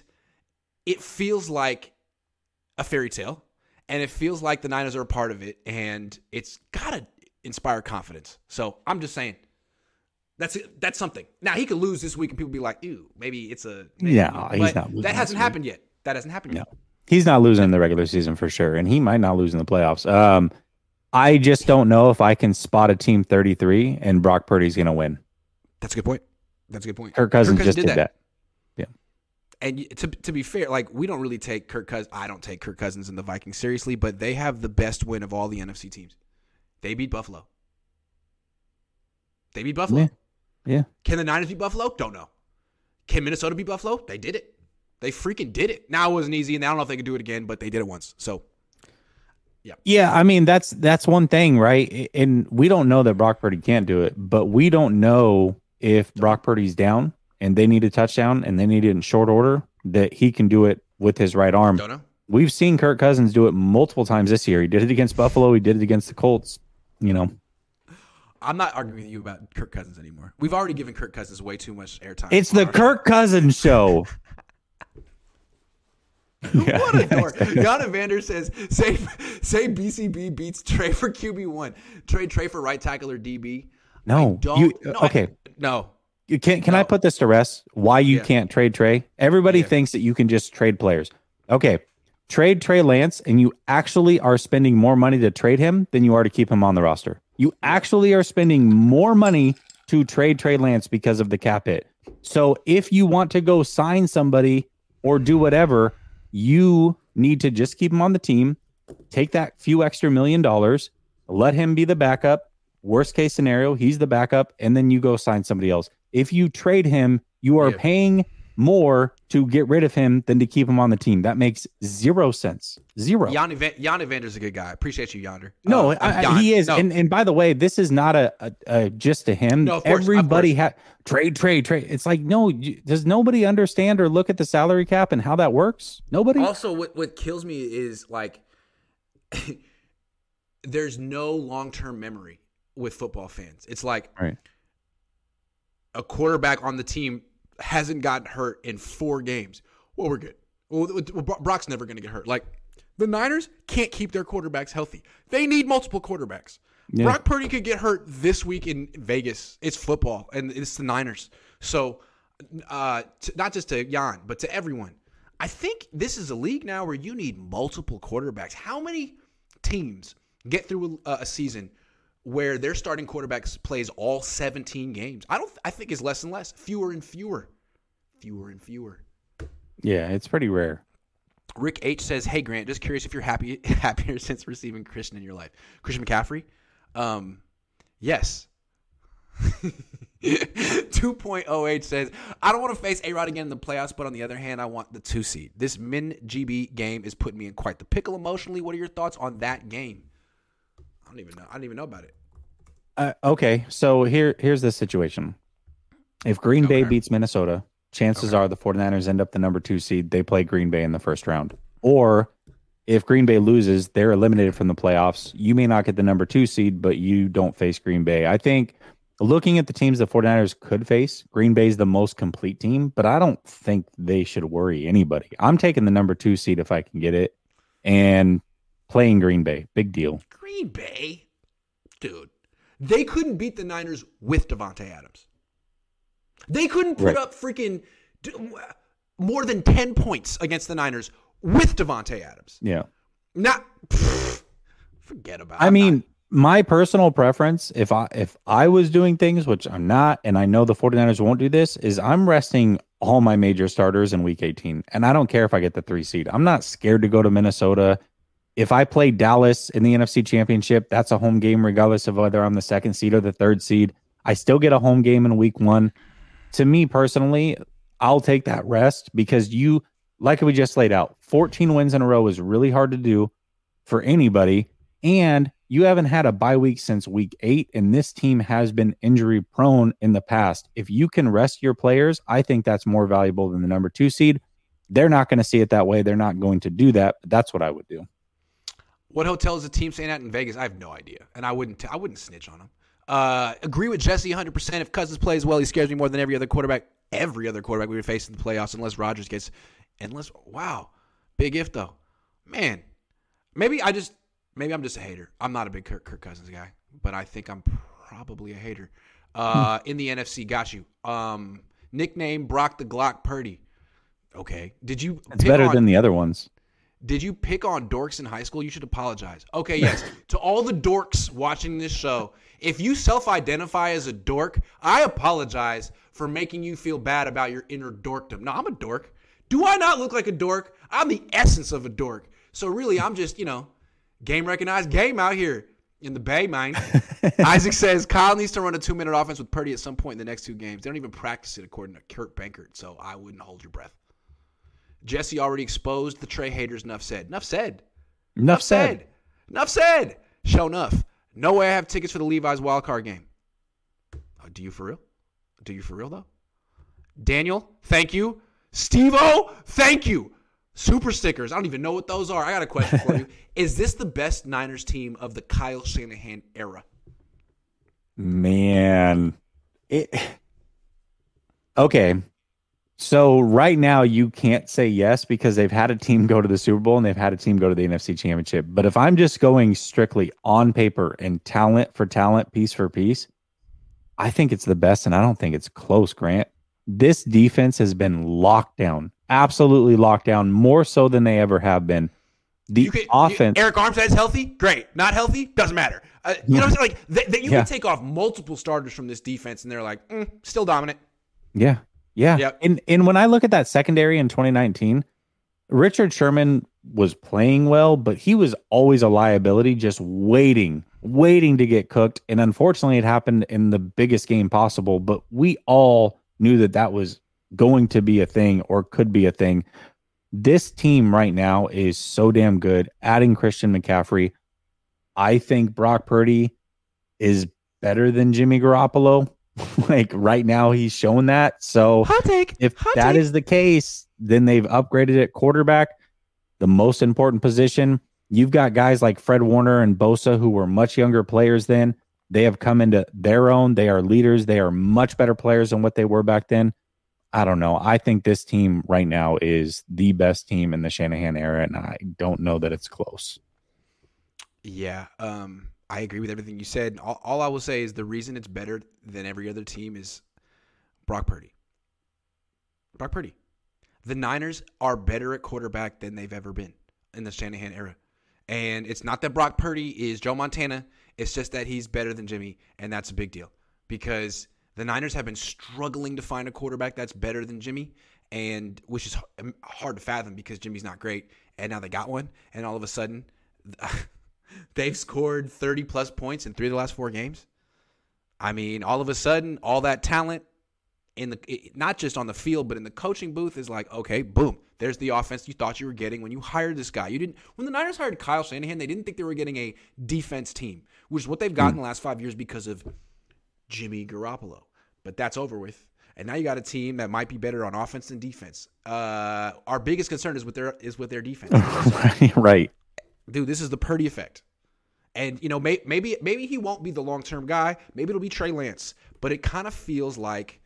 it feels like a fairy tale, and it feels like the Niners are a part of it, and it's got to inspire confidence. So I'm just saying, That's that's something. Now he could lose this week, and people be like, "Ew, maybe it's a." Maybe. Yeah, he's But not losing That hasn't week. happened yet. That hasn't happened yet. He's not losing in the regular season for sure, and he might not lose in the playoffs. Um, I just don't know if I can spot a team 33 and Brock Purdy's going to win. That's a good point. That's a good point. Kirk Cousins just did that. And to to be fair, like we don't really take Kirk Cousins. I don't take Kirk Cousins and the Vikings seriously, but they have the best win of all the NFC teams. They beat Buffalo. They beat Buffalo. Yeah. Yeah. Can the Niners beat Buffalo? Don't know. Can Minnesota beat Buffalo? They did it. They freaking did it. Now it wasn't easy, and I don't know if they can do it again, but they did it once. So yeah. Yeah, I mean that's that's one thing, right? And we don't know that Brock Purdy can't do it, but we don't know if Brock Purdy's down and they need a touchdown and they need it in short order that he can do it with his right arm. don't know. We've seen Kirk Cousins do it multiple times this year. He did it against Buffalo. He did it against the Colts. You know, I'm not arguing with you about Kirk Cousins anymore. We've already given Kirk Cousins way too much airtime. it's the Kirk Cousins show. [LAUGHS] What a dork. Yana Vander says, say, say BCB beats Trey for QB1. Trade Trey for right tackle or DB. No, Don't. you no, I- okay? no. Can can I put this to rest? Why you Yeah. can't trade Trey? Everybody Yeah. thinks that you can just trade players. Okay, trade Trey Lance, and you actually are spending more money to trade him than you are to keep him on the roster. You actually are spending more money to trade Trey Lance because of the cap hit. So if you want to go sign somebody or do whatever, you need to just keep him on the team, take that few extra million dollars, let him be the backup. Worst case scenario, he's the backup, and then you go sign somebody else. If you trade him, you are Yeah. paying more to get rid of him than to keep him on the team. That makes zero sense. Zero. Yanni, Van, Yanni Vander's a good guy. Appreciate you, Yonder. No, Uh, I, he is. no. And and by the way, this is not a, a, a just to him. No, of course, Everybody had trade, trade, trade. It's like no. you- Does nobody understand or look at the salary cap and how that works? Nobody. Also, what what kills me is like [LAUGHS] there's no long term memory with football fans. It's like Right. A quarterback on the team hasn't gotten hurt in four games. Well, we're good. Well, Brock's never going to get hurt. Like the Niners can't keep their quarterbacks healthy. They need multiple quarterbacks. Yeah. Brock Purdy could get hurt this week in Vegas. It's football, and it's the Niners. So, uh, t- not just to Jan, but to everyone. I think this is a league now where you need multiple quarterbacks. How many teams get through a, a season where their starting quarterbacks plays all 17 games? I don't. I think it's less and less, fewer and fewer, fewer and fewer. Yeah, it's pretty rare. Rick H says, "Hey Grant, just curious if you're happy [LAUGHS] happier since receiving Christian in your life. Christian McCaffrey, um, yes." [LAUGHS] 2.08 says, I don't want to face A Rod again in the playoffs, but on the other hand, I want the two seed. This Min GB game is putting me in quite the pickle emotionally. What are your thoughts on that game? I don't even know. I don't even know about it. Uh, okay, so here here's the situation. If Green Bay beats Minnesota, chances Okay. are the 49ers end up the number 2 seed. They play Green Bay in the first round. Or if Green Bay loses, they're eliminated from the playoffs. You may not get the number 2 seed, but you don't face Green Bay. I think looking at the teams the 49ers could face, Green Bay's the most complete team, but I don't think they should worry anybody. I'm taking the number 2 seed if I can get it and playing Green Bay. Big deal. Green Bay? Dude, they couldn't beat the Niners with Davante Adams. They couldn't put Right. up freaking more than 10 points against the Niners with Davante Adams. Yeah. Not pfft, forget about. I mean, not- my personal preference, if I if I was doing things, which I'm not, and I know the 49ers won't do this, is I'm resting all my major starters in week 18. And I don't care if I get the three seed. I'm not scared to go to Minnesota. If I play Dallas in the NFC championship, that's a home game, regardless of whether I'm the second seed or the third seed. I still get a home game in week one. To me personally, I'll take that rest because you, like we just laid out, 14 wins in a row is really hard to do for anybody. And you haven't had a bye week since week eight, and this team has been injury prone in the past. If you can rest your players, I think that's more valuable than the number two seed. They're not going to see it that way. They're not going to do that. But that's what I would do. What hotel is the team staying at in Vegas? I have no idea, and I wouldn't. I wouldn't snitch on them. Uh, agree with Jesse 100. percent If Cousins plays well, he scares me more than every other quarterback. Every other quarterback we would face in the playoffs, unless Rodgers gets. Unless wow, big if though, man. Maybe I just maybe I'm just a hater. I'm not a big Kirk, Kirk Cousins guy, but I think I'm probably a hater. Uh, in the NFC, got you. Um, nickname Brock the Glock Purdy. Okay. Did you? It's better on, than the other ones. Did you pick on dorks in high school? You should apologize. Okay, yes. [LAUGHS] to all the dorks watching this show, if you self identify as a dork, I apologize for making you feel bad about your inner dorkdom. No, I'm a dork. Do I not look like a dork? I'm the essence of a dork. So really, I'm just, you know, game recognized game out here in the Bay, mine. [LAUGHS] Isaac says Kyle needs to run a two minute offense with Purdy at some point in the next two games. They don't even practice it, according to Kurt Bankert, So I wouldn't hold your breath. Jesse already exposed the Trey haters. Enough said. Enough said. Enough said. Enough said. Show enough. No way I have tickets for the Levi's wildcard game. Oh, do you for real? Do you for real though? Daniel, thank you. Steve O, thank you. Super stickers. I don't even know what those are. I got a question for you. [LAUGHS] Is this the best Niners team of the Kyle Shanahan era? Man. It Okay. So right now you can't say yes because they've had a team go to the Super Bowl and they've had a team go to the NFC Championship. But if I'm just going strictly on paper and talent for talent, piece for piece, I think it's the best and I don't think it's close, Grant. This defense has been locked down, absolutely locked down, more so than they ever have been. The could, offense. You, Arik Armstead's healthy, great. Not healthy, doesn't matter. Uh, you know what I'm saying? Like that, th- you yeah. can take off multiple starters from this defense, and they're like, mm, still dominant. Yeah, yeah. Yep. And and when I look at that secondary in 2019, Richard Sherman was playing well, but he was always a liability, just waiting, waiting to get cooked. And unfortunately, it happened in the biggest game possible. But we all knew that that was going to be a thing or could be a thing. This team right now is so damn good. Adding Christian McCaffrey, I think Brock Purdy is better than Jimmy Garoppolo. [LAUGHS] like right now he's showing that. So hot take. If hot that take. is the case, then they've upgraded at quarterback, the most important position. You've got guys like Fred Warner and Bosa who were much younger players then. They have come into their own. They are leaders. They are much better players than what they were back then. I don't know. I think this team right now is the best team in the Shanahan era, and I don't know that it's close. Yeah. Um, I agree with everything you said. All, all, I will say is the reason it's better than every other team is Brock Purdy. Brock Purdy. The Niners are better at quarterback than they've ever been in the Shanahan era. And it's not that Brock Purdy is Joe Montana. It's just that he's better than Jimmy, and that's a big deal because the Niners have been struggling to find a quarterback that's better than Jimmy, and which is hard to fathom because Jimmy's not great, and now they got one, and all of a sudden. They've scored 30 plus points in three of the last four games. I mean, all of a sudden, all that talent in the not just on the field, but in the coaching booth is like, okay, boom, there's the offense you thought you were getting when you hired this guy. You didn't when the Niners hired Kyle Shanahan, they didn't think they were getting a defense team, which is what they've gotten mm. the last five years because of Jimmy Garoppolo. But that's over with. And now you got a team that might be better on offense than defense. Uh, our biggest concern is with their is with their defense. [LAUGHS] right dude, this is the Purdy effect. And you know, may, maybe maybe he won't be the long term guy. Maybe it'll be Trey Lance. But it kind of feels like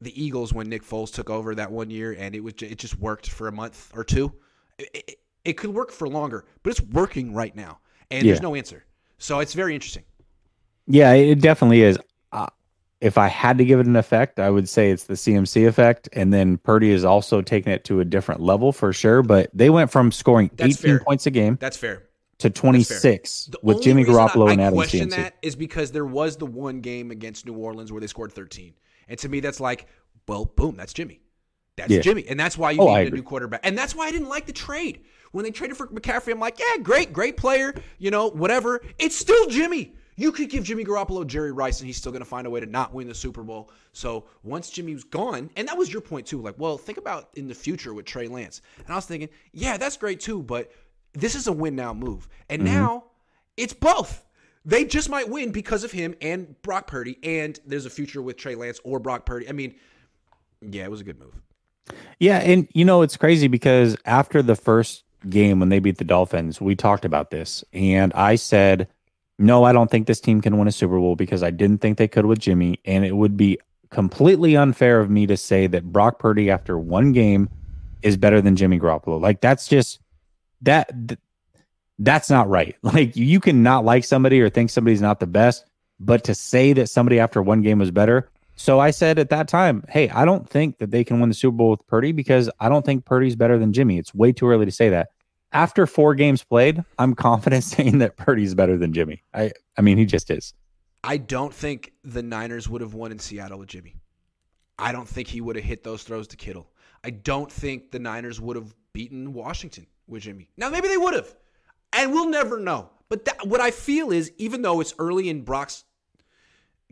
the Eagles when Nick Foles took over that one year, and it was it just worked for a month or two. It, it, it could work for longer, but it's working right now, and yeah. there's no answer. So it's very interesting. Yeah, it definitely is. Uh, if I had to give it an effect, I would say it's the CMC effect, and then Purdy is also taking it to a different level for sure. But they went from scoring That's 18 fair. points a game. That's fair. To 26 with Jimmy Garoppolo I, and Adam question CMC. that is because there was the one game against New Orleans where they scored 13, and to me that's like, well, boom, that's Jimmy. That's yeah. Jimmy, and that's why you oh, need a new quarterback, and that's why I didn't like the trade when they traded for McCaffrey. I'm like, yeah, great, great player, you know, whatever. It's still Jimmy. You could give Jimmy Garoppolo Jerry Rice, and he's still going to find a way to not win the Super Bowl. So once Jimmy was gone, and that was your point too. Like, well, think about in the future with Trey Lance. And I was thinking, yeah, that's great too, but this is a win now move. And mm-hmm. now it's both. They just might win because of him and Brock Purdy, and there's a future with Trey Lance or Brock Purdy. I mean, yeah, it was a good move. Yeah, and you know it's crazy because after the first game when they beat the Dolphins, we talked about this, and I said no, I don't think this team can win a Super Bowl because I didn't think they could with Jimmy. And it would be completely unfair of me to say that Brock Purdy, after one game, is better than Jimmy Garoppolo. Like, that's just that. that's not right. [LAUGHS] Like, you can not like somebody or think somebody's not the best. But to say that somebody after one game was better, so I said at that time, hey, I don't think that they can win the Super Bowl with Purdy because I don't think Purdy's better than Jimmy. It's way too early to say that. After four games played, I'm [LAUGHS] confident saying that Purdy's better than Jimmy. I I mean, he just is. I don't think the Niners would have won in Seattle with Jimmy. I don't think he would have hit those throws to Kittle. I don't think the Niners would have beaten Washington with Jimmy. Now maybe they would have, and we'll never know. But that, what I feel is, even though it's early in Brock's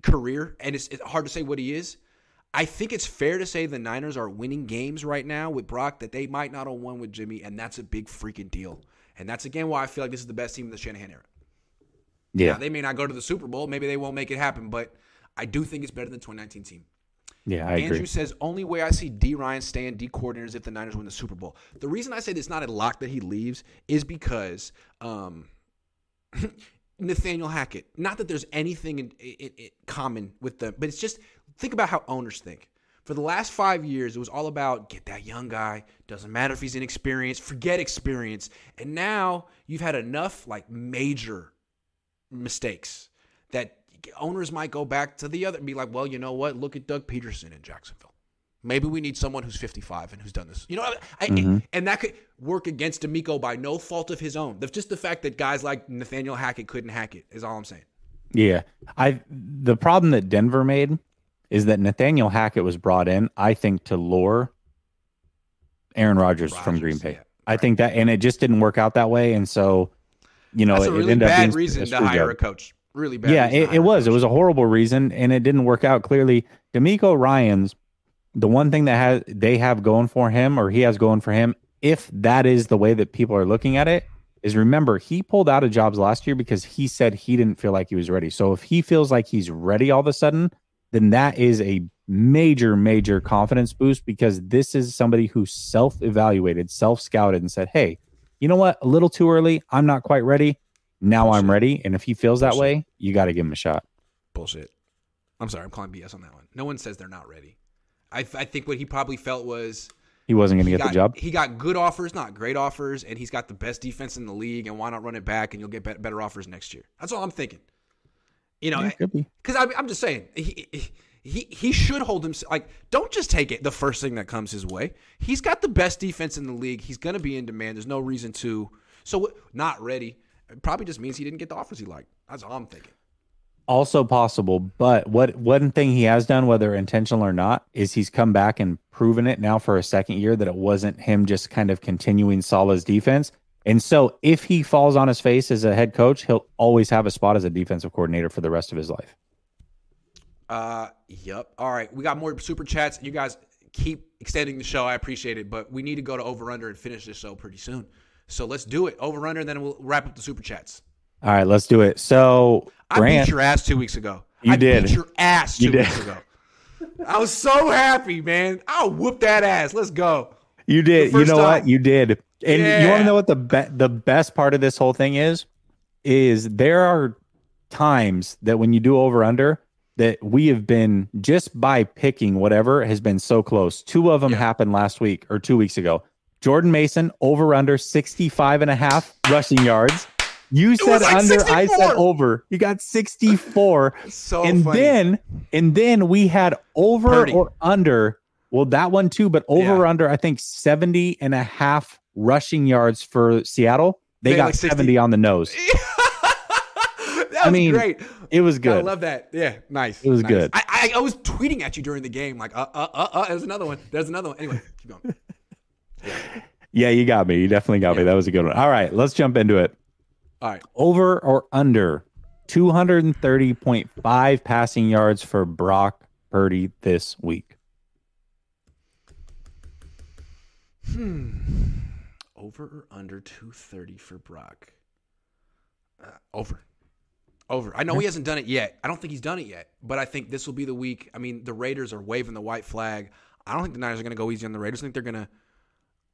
career and it's, it's hard to say what he is, I think it's fair to say the Niners are winning games right now with Brock that they might not have won with Jimmy, and that's a big freaking deal. And that's again why I feel like this is the best team in the Shanahan era. Yeah, now, they may not go to the Super Bowl, maybe they won't make it happen, but I do think it's better than the 2019 team. Yeah, I Andrew agree. says only way I see D Ryan staying D coordinator is if the Niners win the Super Bowl. The reason I say it's not a lock that he leaves is because um, [LAUGHS] Nathaniel Hackett. Not that there's anything in, in, in common with them, but it's just think about how owners think. For the last five years, it was all about get that young guy. Doesn't matter if he's inexperienced. Forget experience. And now you've had enough like major mistakes that owners might go back to the other and be like, well, you know what? Look at Doug Pederson in Jacksonville. Maybe we need someone who's 55 and who's done this. You know, I, mm-hmm. and that could work against DeMeco by no fault of his own. Just the fact that guys like Nathaniel Hackett couldn't hack it is all I'm saying. Yeah, I the problem that Denver made is that Nathaniel Hackett was brought in, I think, to lure Aaron Rodgers, Rodgers from Green Bay. Yeah, right. I think that, and it just didn't work out that way, and so you know, That's it, a really it ended bad up being reason to hire a coach. Really bad. Yeah, it, it was. It was a horrible reason, and it didn't work out. Clearly, DeMeco Ryans the one thing that has they have going for him or he has going for him if that is the way that people are looking at it is remember he pulled out of jobs last year because he said he didn't feel like he was ready so if he feels like he's ready all of a sudden then that is a major major confidence boost because this is somebody who self-evaluated self-scouted and said hey you know what a little too early i'm not quite ready now Bullshit. i'm ready and if he feels that way you got to give him a shot Bullshit. I'm sorry, I'm calling BS on that one. No one says they're not ready. I, I think what he probably felt was he wasn't going to get got, the job. He got good offers, not great offers, and he's got the best defense in the league. And why not run it back and you'll get better offers next year? That's all I'm thinking. You know, because yeah, I'm, I'm just saying he, he he should hold himself like don't just take it the first thing that comes his way. He's got the best defense in the league. He's going to be in demand. There's no reason to. So not ready. It probably just means he didn't get the offers he liked. That's all I'm thinking also possible. But what one thing he has done, whether intentional or not, is he's come back and proven it now for a second year that it wasn't him just kind of continuing Saleh's defense. And so if he falls on his face as a head coach, he'll always have a spot as a defensive coordinator for the rest of his life. Uh yep. All right. We got more super chats. You guys keep extending the show. I appreciate it, but we need to go to over under and finish this show pretty soon. So let's do it. Over under, and then we'll wrap up the super chats. All right, let's do it. So Grant, I beat your ass two weeks ago. You I did. beat your ass two you weeks ago. I was so happy, man. I'll whoop that ass. Let's go. You did. You know time. what? You did. And yeah. you want to know what the be- the best part of this whole thing is? Is there are times that when you do over under that we have been just by picking whatever has been so close. Two of them yeah. happened last week or two weeks ago. Jordan Mason over under 65 and a half rushing yards. You said like under, 64. I said over. You got 64. [LAUGHS] so and funny. then and then we had over Purdy. or under. Well, that one too, but over yeah. or under, I think 70 and a half rushing yards for Seattle. They, they got like 70 on the nose. [LAUGHS] I mean, great. It was good. I love that. Yeah, nice. It was nice. good. I, I, I, was tweeting at you during the game, like, uh, uh, uh, uh, there's another one. There's another one. Anyway, keep going. Yeah, you got me. You definitely got yeah. me. That was a good one. All right, let's jump into it. All right. Over or under 230.5 passing yards for Brock Purdy this week. Hmm. Over or under 230 for Brock? Uh, over. Over. I know he hasn't done it yet. I don't think he's done it yet, but I think this will be the week. I mean, the Raiders are waving the white flag. I don't think the Niners are going to go easy on the Raiders. I think they're going to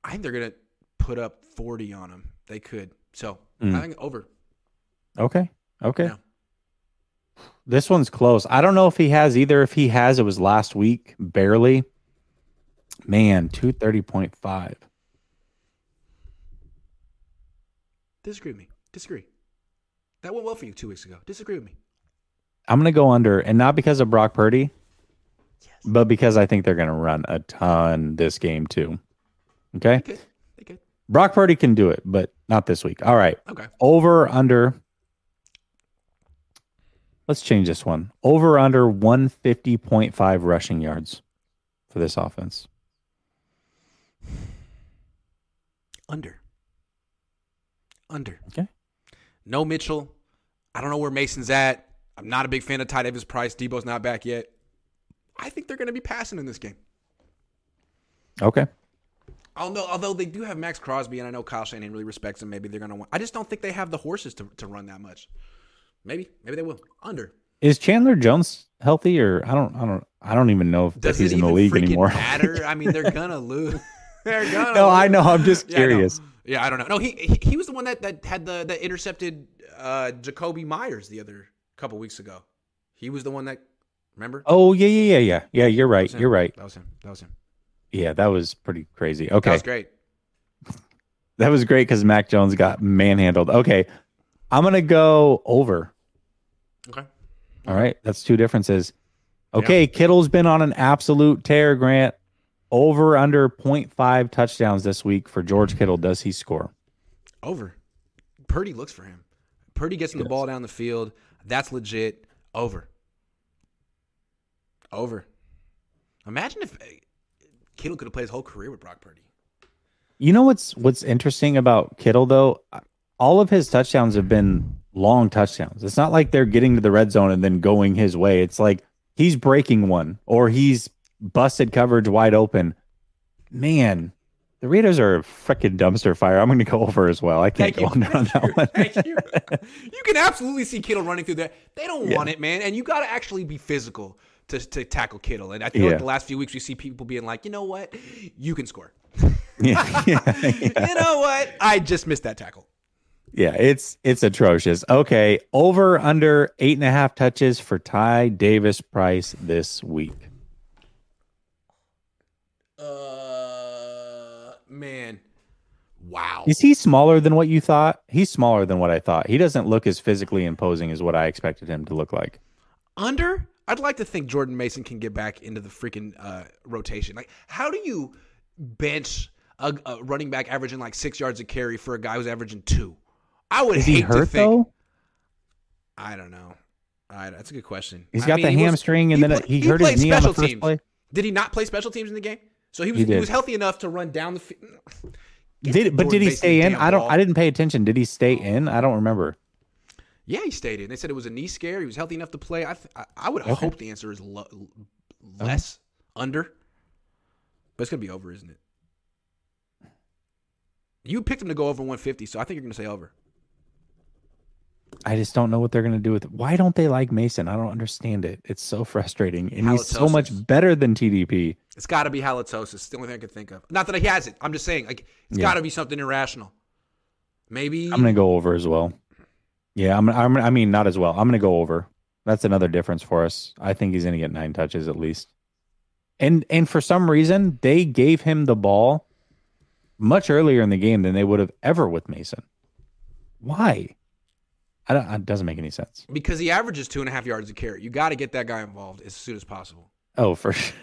I think they're going to put up 40 on them. They could. So mm. I think over. Okay. Okay. Yeah. This one's close. I don't know if he has either. If he has, it was last week, barely. Man, 230.5. Disagree with me. Disagree. That went well for you two weeks ago. Disagree with me. I'm gonna go under, and not because of Brock Purdy, but because I think they're gonna run a ton this game too. Okay. They good. Brock Purdy can do it, but not this week. All right, Okay. over under. Let's change this one. Over under 150.5 rushing yards for this offense. Under. Under. Okay. No Mitchell. I don't know where Mason's at. I'm not a big fan of Ty Davis Price. Debo's not back yet. I think they're going to be passing in this game. Okay. Although, although they do have Maxx Crosby, and I know Kyle Shanahan really respects him, maybe they're going to win. I just don't think they have the horses to, to run that much. Maybe, maybe they will. Under. Is Chandler Jones healthy or I don't I don't I don't even know if Does he's in the league anymore. matter? I mean, they're gonna [LAUGHS] lose. they're gonna. no, I know. I'm just Yeah, curious. Yeah, I don't know. No, he he, he was the one that, that had the that intercepted uh, Jakobi Meyers the other couple weeks ago. He was the one that remember. Oh yeah, yeah, yeah, yeah. Yeah, you're right. You're right. That was him. That was him. Yeah, that was pretty crazy. Okay. [LAUGHS] That was great. That was great because Mac Jones got manhandled. Okay. I'm gonna go over. Okay. All right. That's two differences. Okay, Kittle's been on an absolute tear, Grant. Over under 0.5 touchdowns this week for George Kittle. Does he score? Over. Purdy looks for him. Purdy gets him the ball down the field. That's legit. Over. Over. Imagine if Kittle could have played his whole career with Brock Purdy. You know what's what's interesting about Kittle though? All of his touchdowns have been long touchdowns. It's not like they're getting to the red zone and then going his way. It's like he's breaking one or he's busted coverage wide open. Man, the Raiders are a freaking dumpster fire. I'm going to go over as well. I can't Thank go under on that one. Thank you. [LAUGHS] you can absolutely see Kittle running through there. They don't Yeah. want it, man. And you got to actually be physical to, to tackle Kittle. And I feel like the last few weeks we see people being like, you know what? You can score. yeah, [LAUGHS] [LAUGHS] yeah, yeah. You know what? I just missed that tackle. Yeah, it's it's atrocious. Okay, over under eight and a half touches for Ty Davis Price this week. Uh, man. Wow. Is he smaller than what you thought? He's smaller than what I thought. He doesn't look as physically imposing as what I expected him to look like. Under? I'd like to think Jordan Mason can get back into the freaking uh, rotation. Like, how do you bench a, a running back averaging like six yards a carry for a guy who's averaging two? I would Is hate he to hurt think. though? I don't know. I, that's a good question. He's I got mean, the he was- hamstring, and then pla- he hurt his knee on the special first teams. play. Did he not play special teams in the game? So he was He he, was healthy enough to run down the field. Did but did he stay in? I don't. I didn't pay attention. Did he stay in? I don't remember. Yeah, he stayed in. They said it was a knee scare. He was healthy enough to play. I th- I, I would hope the answer is lo- uh-huh. less under, but it's gonna be over, isn't it? You picked him to go over 150, so I think you're gonna say over. I just don't know what they're going to do with it. Why don't they like Mason? I don't understand it. It's so frustrating, and he's so much better than TDP. It's got to be halitosis. It's the only thing I can think of. Not that he has it. I'm just saying, like, it's Yeah. got to be something irrational. Maybe I'm going to go over as well. Yeah, I'm. I'm. I mean, not as well. I'm going to go over. That's another difference for us. I think he's going to get nine touches at least. And and for some reason, they gave him the ball much earlier in the game than they would have ever with Mason. Why? I don't, it doesn't make any sense. because he averages two and a half yards a carry. You got to get that guy involved as soon as possible. Oh, for sure.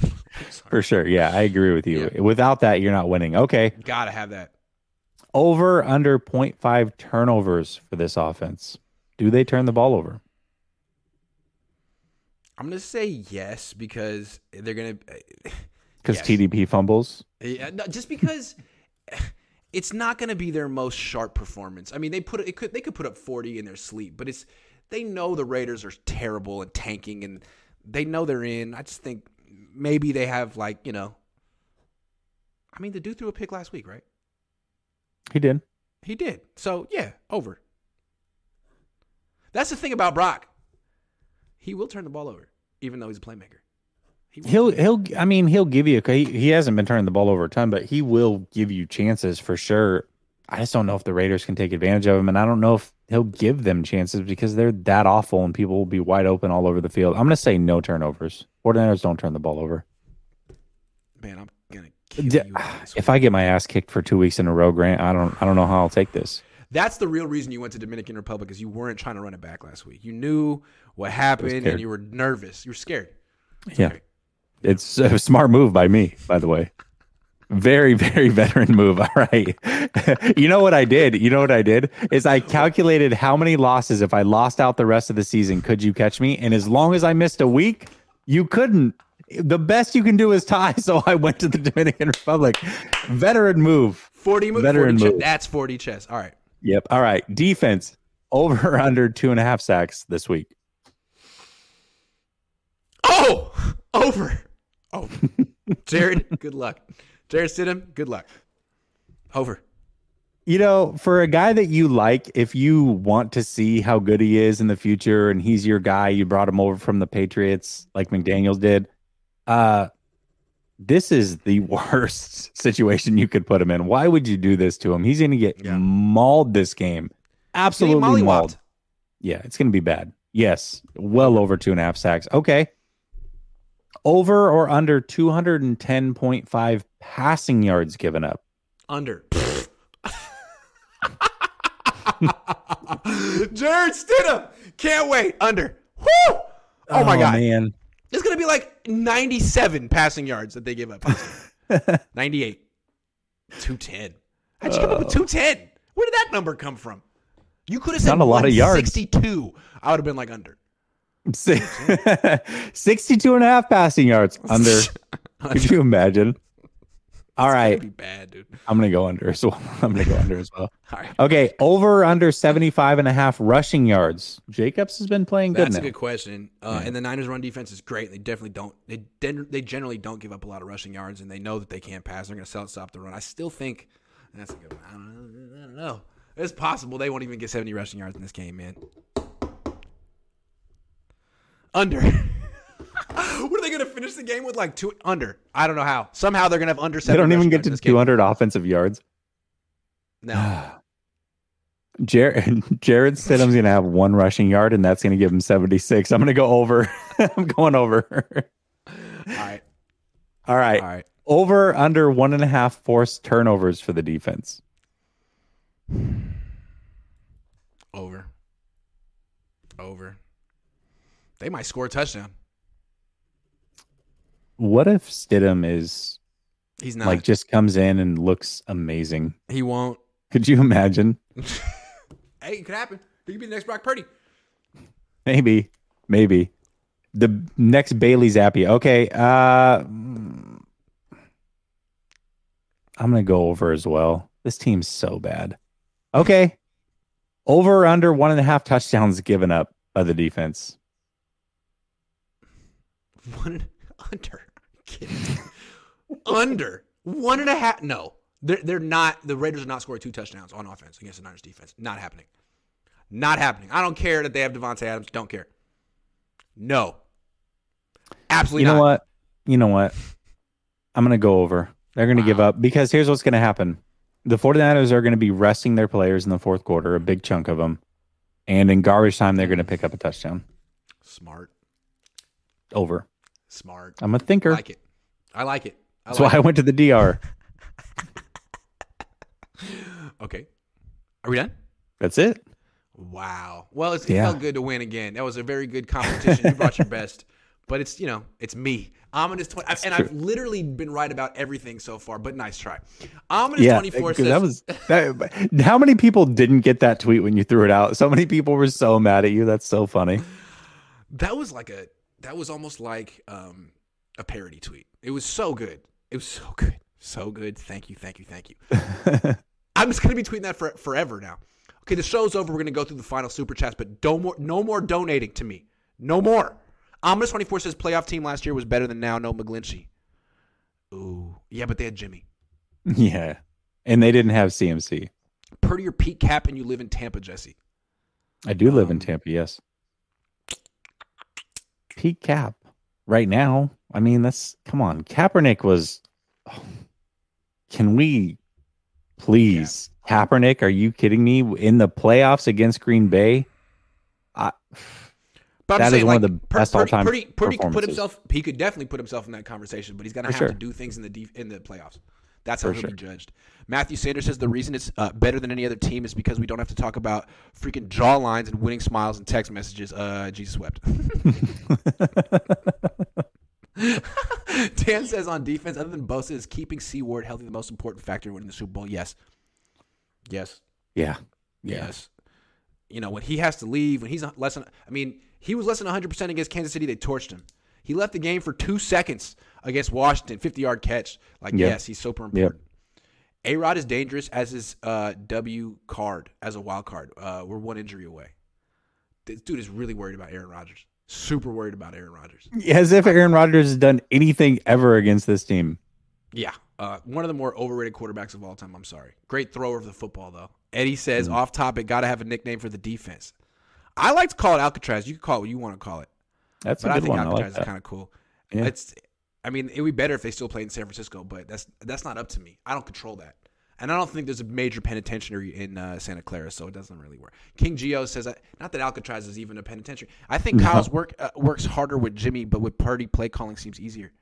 [LAUGHS] For sure. Yeah, I agree with you. Without that, you're not winning. Okay. Got to have that. Over under 0.5 turnovers for this offense. Do they turn the ball over? I'm gonna say yes because they're gonna. Uh, because Yes. TDP fumbles. Yeah, no, just because [LAUGHS] it's not going to be their most sharp performance. I mean, they put it could they could put up 40 in their sleep, but it's they know the Raiders are terrible and tanking and they know they're in. I just think maybe they have like, you know I mean, the dude threw a pick last week, right? He did. He did. So, yeah, over. That's the thing about Brock. He will turn the ball over even though he's a playmaker. He will. He'll he'll I mean he'll give you he, he hasn't been turning the ball over a ton, but he will give you chances for sure. I just don't know if the Raiders can take advantage of him, and I don't know if he'll give them chances because they're that awful and people will be wide open all over the field. I'm gonna say no turnovers. 49ers don't turn the ball over. Man, I'm going to kill D-. If I get my ass kicked for two weeks in a row, Grant, I don't I don't know how I'll take this. That's the real reason you went to Dominican Republic is you weren't trying to run it back last week. You knew what happened, and you were nervous. You were scared. Yeah. okay. It's a smart move by me, by the way. Very, very [LAUGHS] veteran move. [LAUGHS] All right. [LAUGHS] you know what I did? You know what I did? Is I calculated how many losses if I lost out the rest of the season, could you catch me? And as long as I missed a week, you couldn't. The best you can do is tie. [LAUGHS] So I went to the Dominican Republic. Veteran move. 40 move. Veteran 40 chess. move. That's 40 chess. All right. Yep. All right. Defense over or under two and a half sacks this week. Oh, [LAUGHS] over. Oh, Jarrett, [LAUGHS] good luck. Jarrett Stidham, good luck. Over. You know, for a guy that you like, if you want to see how good he is in the future and he's your guy, you brought him over from the Patriots like McDaniels did. Uh this is the [LAUGHS] worst situation you could put him in. Why would you do this to him? He's going to get Yeah. mauled this game. Absolutely mauled. Yeah, it's going to be bad. Yes, well over two and a half sacks. Okay. Over or under 210.5 passing yards given up. Under. [LAUGHS] Jarrett Stidham. Can't wait. Under. Woo! Oh, my God. man. It's going to be like 97 passing yards that they give up. [LAUGHS] 98. 210. How'd you come up with 210? Where did that number come from? You could have said Not a lot of yards. 62. I would have been like under. [LAUGHS] 62 and a half passing yards under. [LAUGHS] Could you imagine? All right. Be bad, dude. I'm going to go under as well. [LAUGHS] I'm going to go under as well. [LAUGHS] All right. Okay. Over under 75 and a half rushing yards. Jacobs has been playing good That's a now. good question. Uh, And the Niners' run defense is great. They definitely don't. They they generally don't give up a lot of rushing yards, and they know that they can't pass. They're going to sell it, stop the run. I still think that's a good one. I don't know. I don't know. It's possible they won't even get 70 rushing yards in this game, man. Under. [LAUGHS] what are they going to finish the game with? Like two under. I don't know how. Somehow they're going to have under 70. They don't even get to in this game. 200 offensive yards. No. [SIGHS] Jarrett, [LAUGHS] Jarrett Stidham's going to have one rushing yard, and that's going to give him 76. I'm going to go over. [LAUGHS] I'm going over. All right. [LAUGHS] All right. All right. Over under one and a half forced turnovers for the defense. Over. Over. They might score a touchdown. What if Stidham is He's not. like just comes in and looks amazing? he won't. Could you imagine? [LAUGHS] Hey, it could happen. He could be the next Brock Purdy. Maybe, maybe the next Bailey Zappe. Okay, uh, I'm gonna go over as well. This team's so bad. Okay, over or under one and a half touchdowns given up by the defense. One [LAUGHS] under. Kidding. under one and a half. No, they're they're not. The Raiders are not scoring two touchdowns on offense against the Niners defense. Not happening. Not happening. I don't care that they have Davante Adams. Don't care. No. Absolutely not. You know not. what? You know what? I'm gonna go over. They're gonna give up because here's what's gonna happen. The 49ers are gonna be resting their players in the fourth quarter, a big chunk of them, and in garbage time they're gonna pick up a touchdown. Smart. Over. Smart. I'm a thinker. like it. I like it. I That's like why I went to the DR. [LAUGHS] Okay. Are we done? That's it. Wow. Well, it's, it Yeah. felt good to win again. That was a very good competition. you brought your best, [LAUGHS] but it's you know it's me. Ominous twenty, and I've literally been right about everything so far. But nice try. Ominous Yeah, twenty four says [LAUGHS] that was that. How many people didn't get that tweet when you threw it out? So many people were so mad at you. That's so funny. that was like a that was almost like um, a parody tweet. It was so good. It was so [LAUGHS] good, so good. Thank you, thank you, thank you. [LAUGHS] I'm just gonna be tweeting that for forever now. Okay, the show's over. We're gonna go through the final super chats, but no more, no more donating to me. No more. Ominous twenty four says playoff team last year was better than now. No McGlinchey. Ooh, yeah, but they had Jimmy. [LAUGHS] yeah, and they didn't have CMC. Purdy or peak Kap, and you live in Tampa, Jesse. I do live in Um, Tampa. Yes. peak Kap. Right now, I mean, that's come on. Kaepernick was. oh, [SIGHS] can we, please, Kaepernick? Are you kidding me? In the playoffs against Green Bay, I, But That just is saying, one of the best all-time Purdy, Purdy could put performances. himself. He could definitely put himself in that conversation, but he's gonna For have sure. to do things in the def- in the playoffs. That's how For he'll sure. be judged. Matthew Sanders says the reason it's uh, better than any other team is because we don't have to talk about freaking jaw lines and winning smiles and text messages. Uh, Jesus wept. [LAUGHS] Dan says on defense, other than Bosa, is keeping C Ward healthy the most important factor in winning the Super Bowl? Yes. Yes. Yeah. Yeah. Yes. You know, when he has to leave, when he's less than, I mean, he was less than 100% against Kansas City. They torched him. He left the game for two seconds against Washington, 50 yard catch. Like, Yep. yes, he's super important. A Rod is dangerous as his uh, W card, as a wild card. Uh, we're one injury away. This dude is really worried about Aaron Rodgers. Super worried about Aaron Rodgers. As if Aaron Rodgers has done anything ever against this team. Yeah. Uh, one of the more overrated quarterbacks of all time. I'm sorry. Great thrower of the football, though. Eddie says, off topic, got to have a nickname for the defense. I like to call it Alcatraz. You can call it what you want to call it. That's But a I good think one. I Alcatraz like is kind of cool. Yeah. It's, I mean, it would be better if they still played in San Francisco, but that's that's not up to me. I don't control that, and I don't think there's a major penitentiary in uh, Santa Clara, so it doesn't really work. King Geo says, that, not that Alcatraz is even a penitentiary. I think Kyle's work uh, works harder with Jimmy, but with Purdy, play calling seems easier.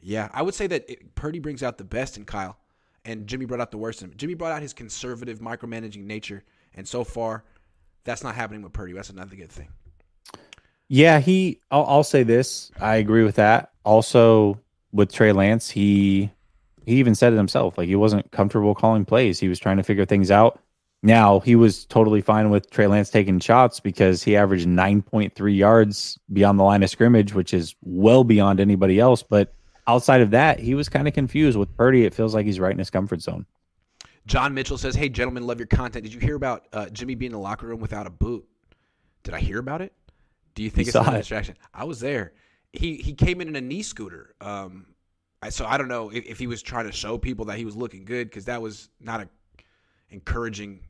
Yeah, I would say that it, Purdy brings out the best in Kyle, and Jimmy brought out the worst in him. Jimmy brought out his conservative, micromanaging nature, and so far, that's not happening with Purdy. That's another good thing. Yeah, he. I'll, I'll say this. I agree with that. Also, with Trey Lance, he he even said it himself. Like he wasn't comfortable calling plays. He was trying to figure things out. Now he was totally fine with Trey Lance taking shots because he averaged nine point three yards beyond the line of scrimmage, which is well beyond anybody else. But outside of that, he was kind of confused with Purdy. It feels like he's right in his comfort zone. John Mitchell says, "Hey, gentlemen, love your content. Did you hear about uh, Jimmy being in the locker room without a boot? Did I hear about it? Do you think You it's a distraction? I was there. He he came in in a knee scooter. Um, I, so I don't know if, if he was trying to show people that he was looking good because that was not a encouraging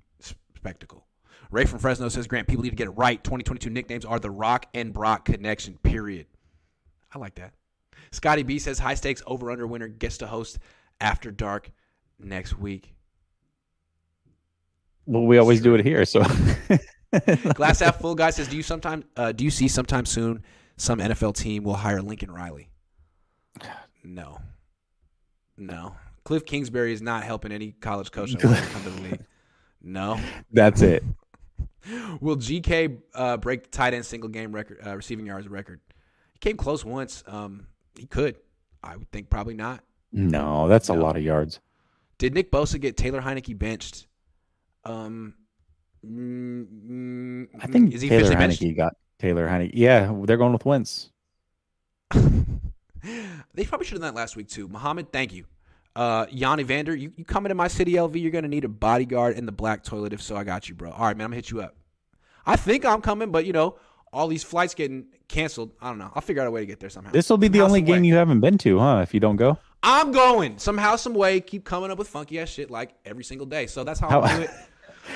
spectacle. Ray from Fresno says, Grant, people need to get it right. 2022 nicknames are the Rock and Brock connection. Period. I like that. Scotty B says, high stakes over under winner gets to host After Dark next week. Well, we always do it here. So [LAUGHS] Glass half full guy says, "Do you sometime uh, do you see sometime soon some NFL team will hire Lincoln Riley?" No, no. Cliff Kingsbury is not helping any college coach that wants to come to the league. No. that's it. [LAUGHS] Will GK uh, break the tight end single game record uh, receiving yards record? He came close once. Um, he could. I would think probably not. No, that's a lot of yards. Did Nick Bosa get Taylor Heinicke benched? Um, mm, mm, I think is he Taylor officially benched? Heinicke got Taylor Heinicke. Yeah, they're going with Wentz. [LAUGHS] they probably should have done that last week too. Mohammed, thank you. Uh, Yanni Vander, you, you coming to my city, LV? You're gonna need a bodyguard in the black toilet. If so, I got you, bro. All right, man, I'm gonna hit you up. I think I'm coming, but you know, all these flights getting canceled. I don't know. I'll figure out a way to get there somehow. This will be the only game way. you haven't been to, huh? If you don't go, I'm going somehow, some way. Keep coming up with funky ass shit like every single day. So that's how, How- I do it. [LAUGHS]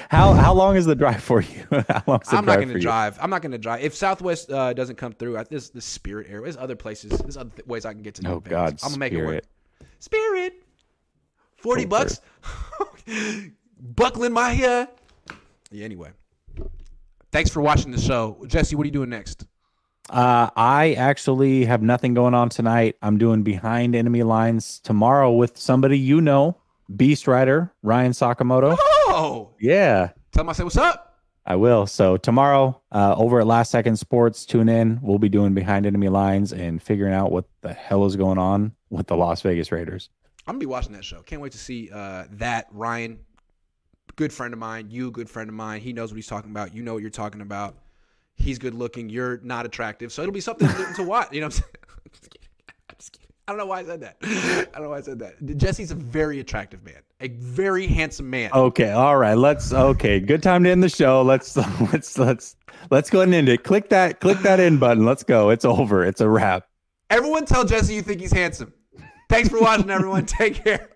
how how long is the drive for you? [LAUGHS] how long's the I'm not going to drive. I'm not going to drive. If Southwest uh, doesn't come through, I, there's the Spirit Air. There's other places. There's other th- ways I can get to. Oh. God, I'm gonna make it work. Spirit. Spirit. 40 Cool, bucks. [LAUGHS] Buckling my uh Yeah, anyway. Thanks for watching the show. Jesse, what are you doing next? Uh, I actually have nothing going on tonight. I'm doing behind enemy lines tomorrow with somebody you know, Beast Rider Ryan Sakamoto. [LAUGHS] Oh, Yeah, tell him I said what's up. I will. So tomorrow, uh, over at Last Second Sports, tune in. We'll be doing behind enemy lines and figuring out what the hell is going on with the Las Vegas Raiders. I'm gonna be watching that show. Can't wait to see uh, that. Ryan, good friend of mine. You, good friend of mine. He knows what he's talking about. You know what you're talking about. He's good looking. You're not attractive, so it'll be something to, to [LAUGHS] watch. You know, [LAUGHS] [LAUGHS] I don't know why I said that. [LAUGHS] I don't know why I said that. Jesse's a very attractive man, a very handsome man. Okay, all right. Let's okay. Good time to end the show. Let's [LAUGHS] let's let's let's go ahead and end it. Click that click that end button. Let's go. It's over. It's a wrap. Everyone, tell Jesse you think he's handsome. Thanks for watching, everyone. Take care.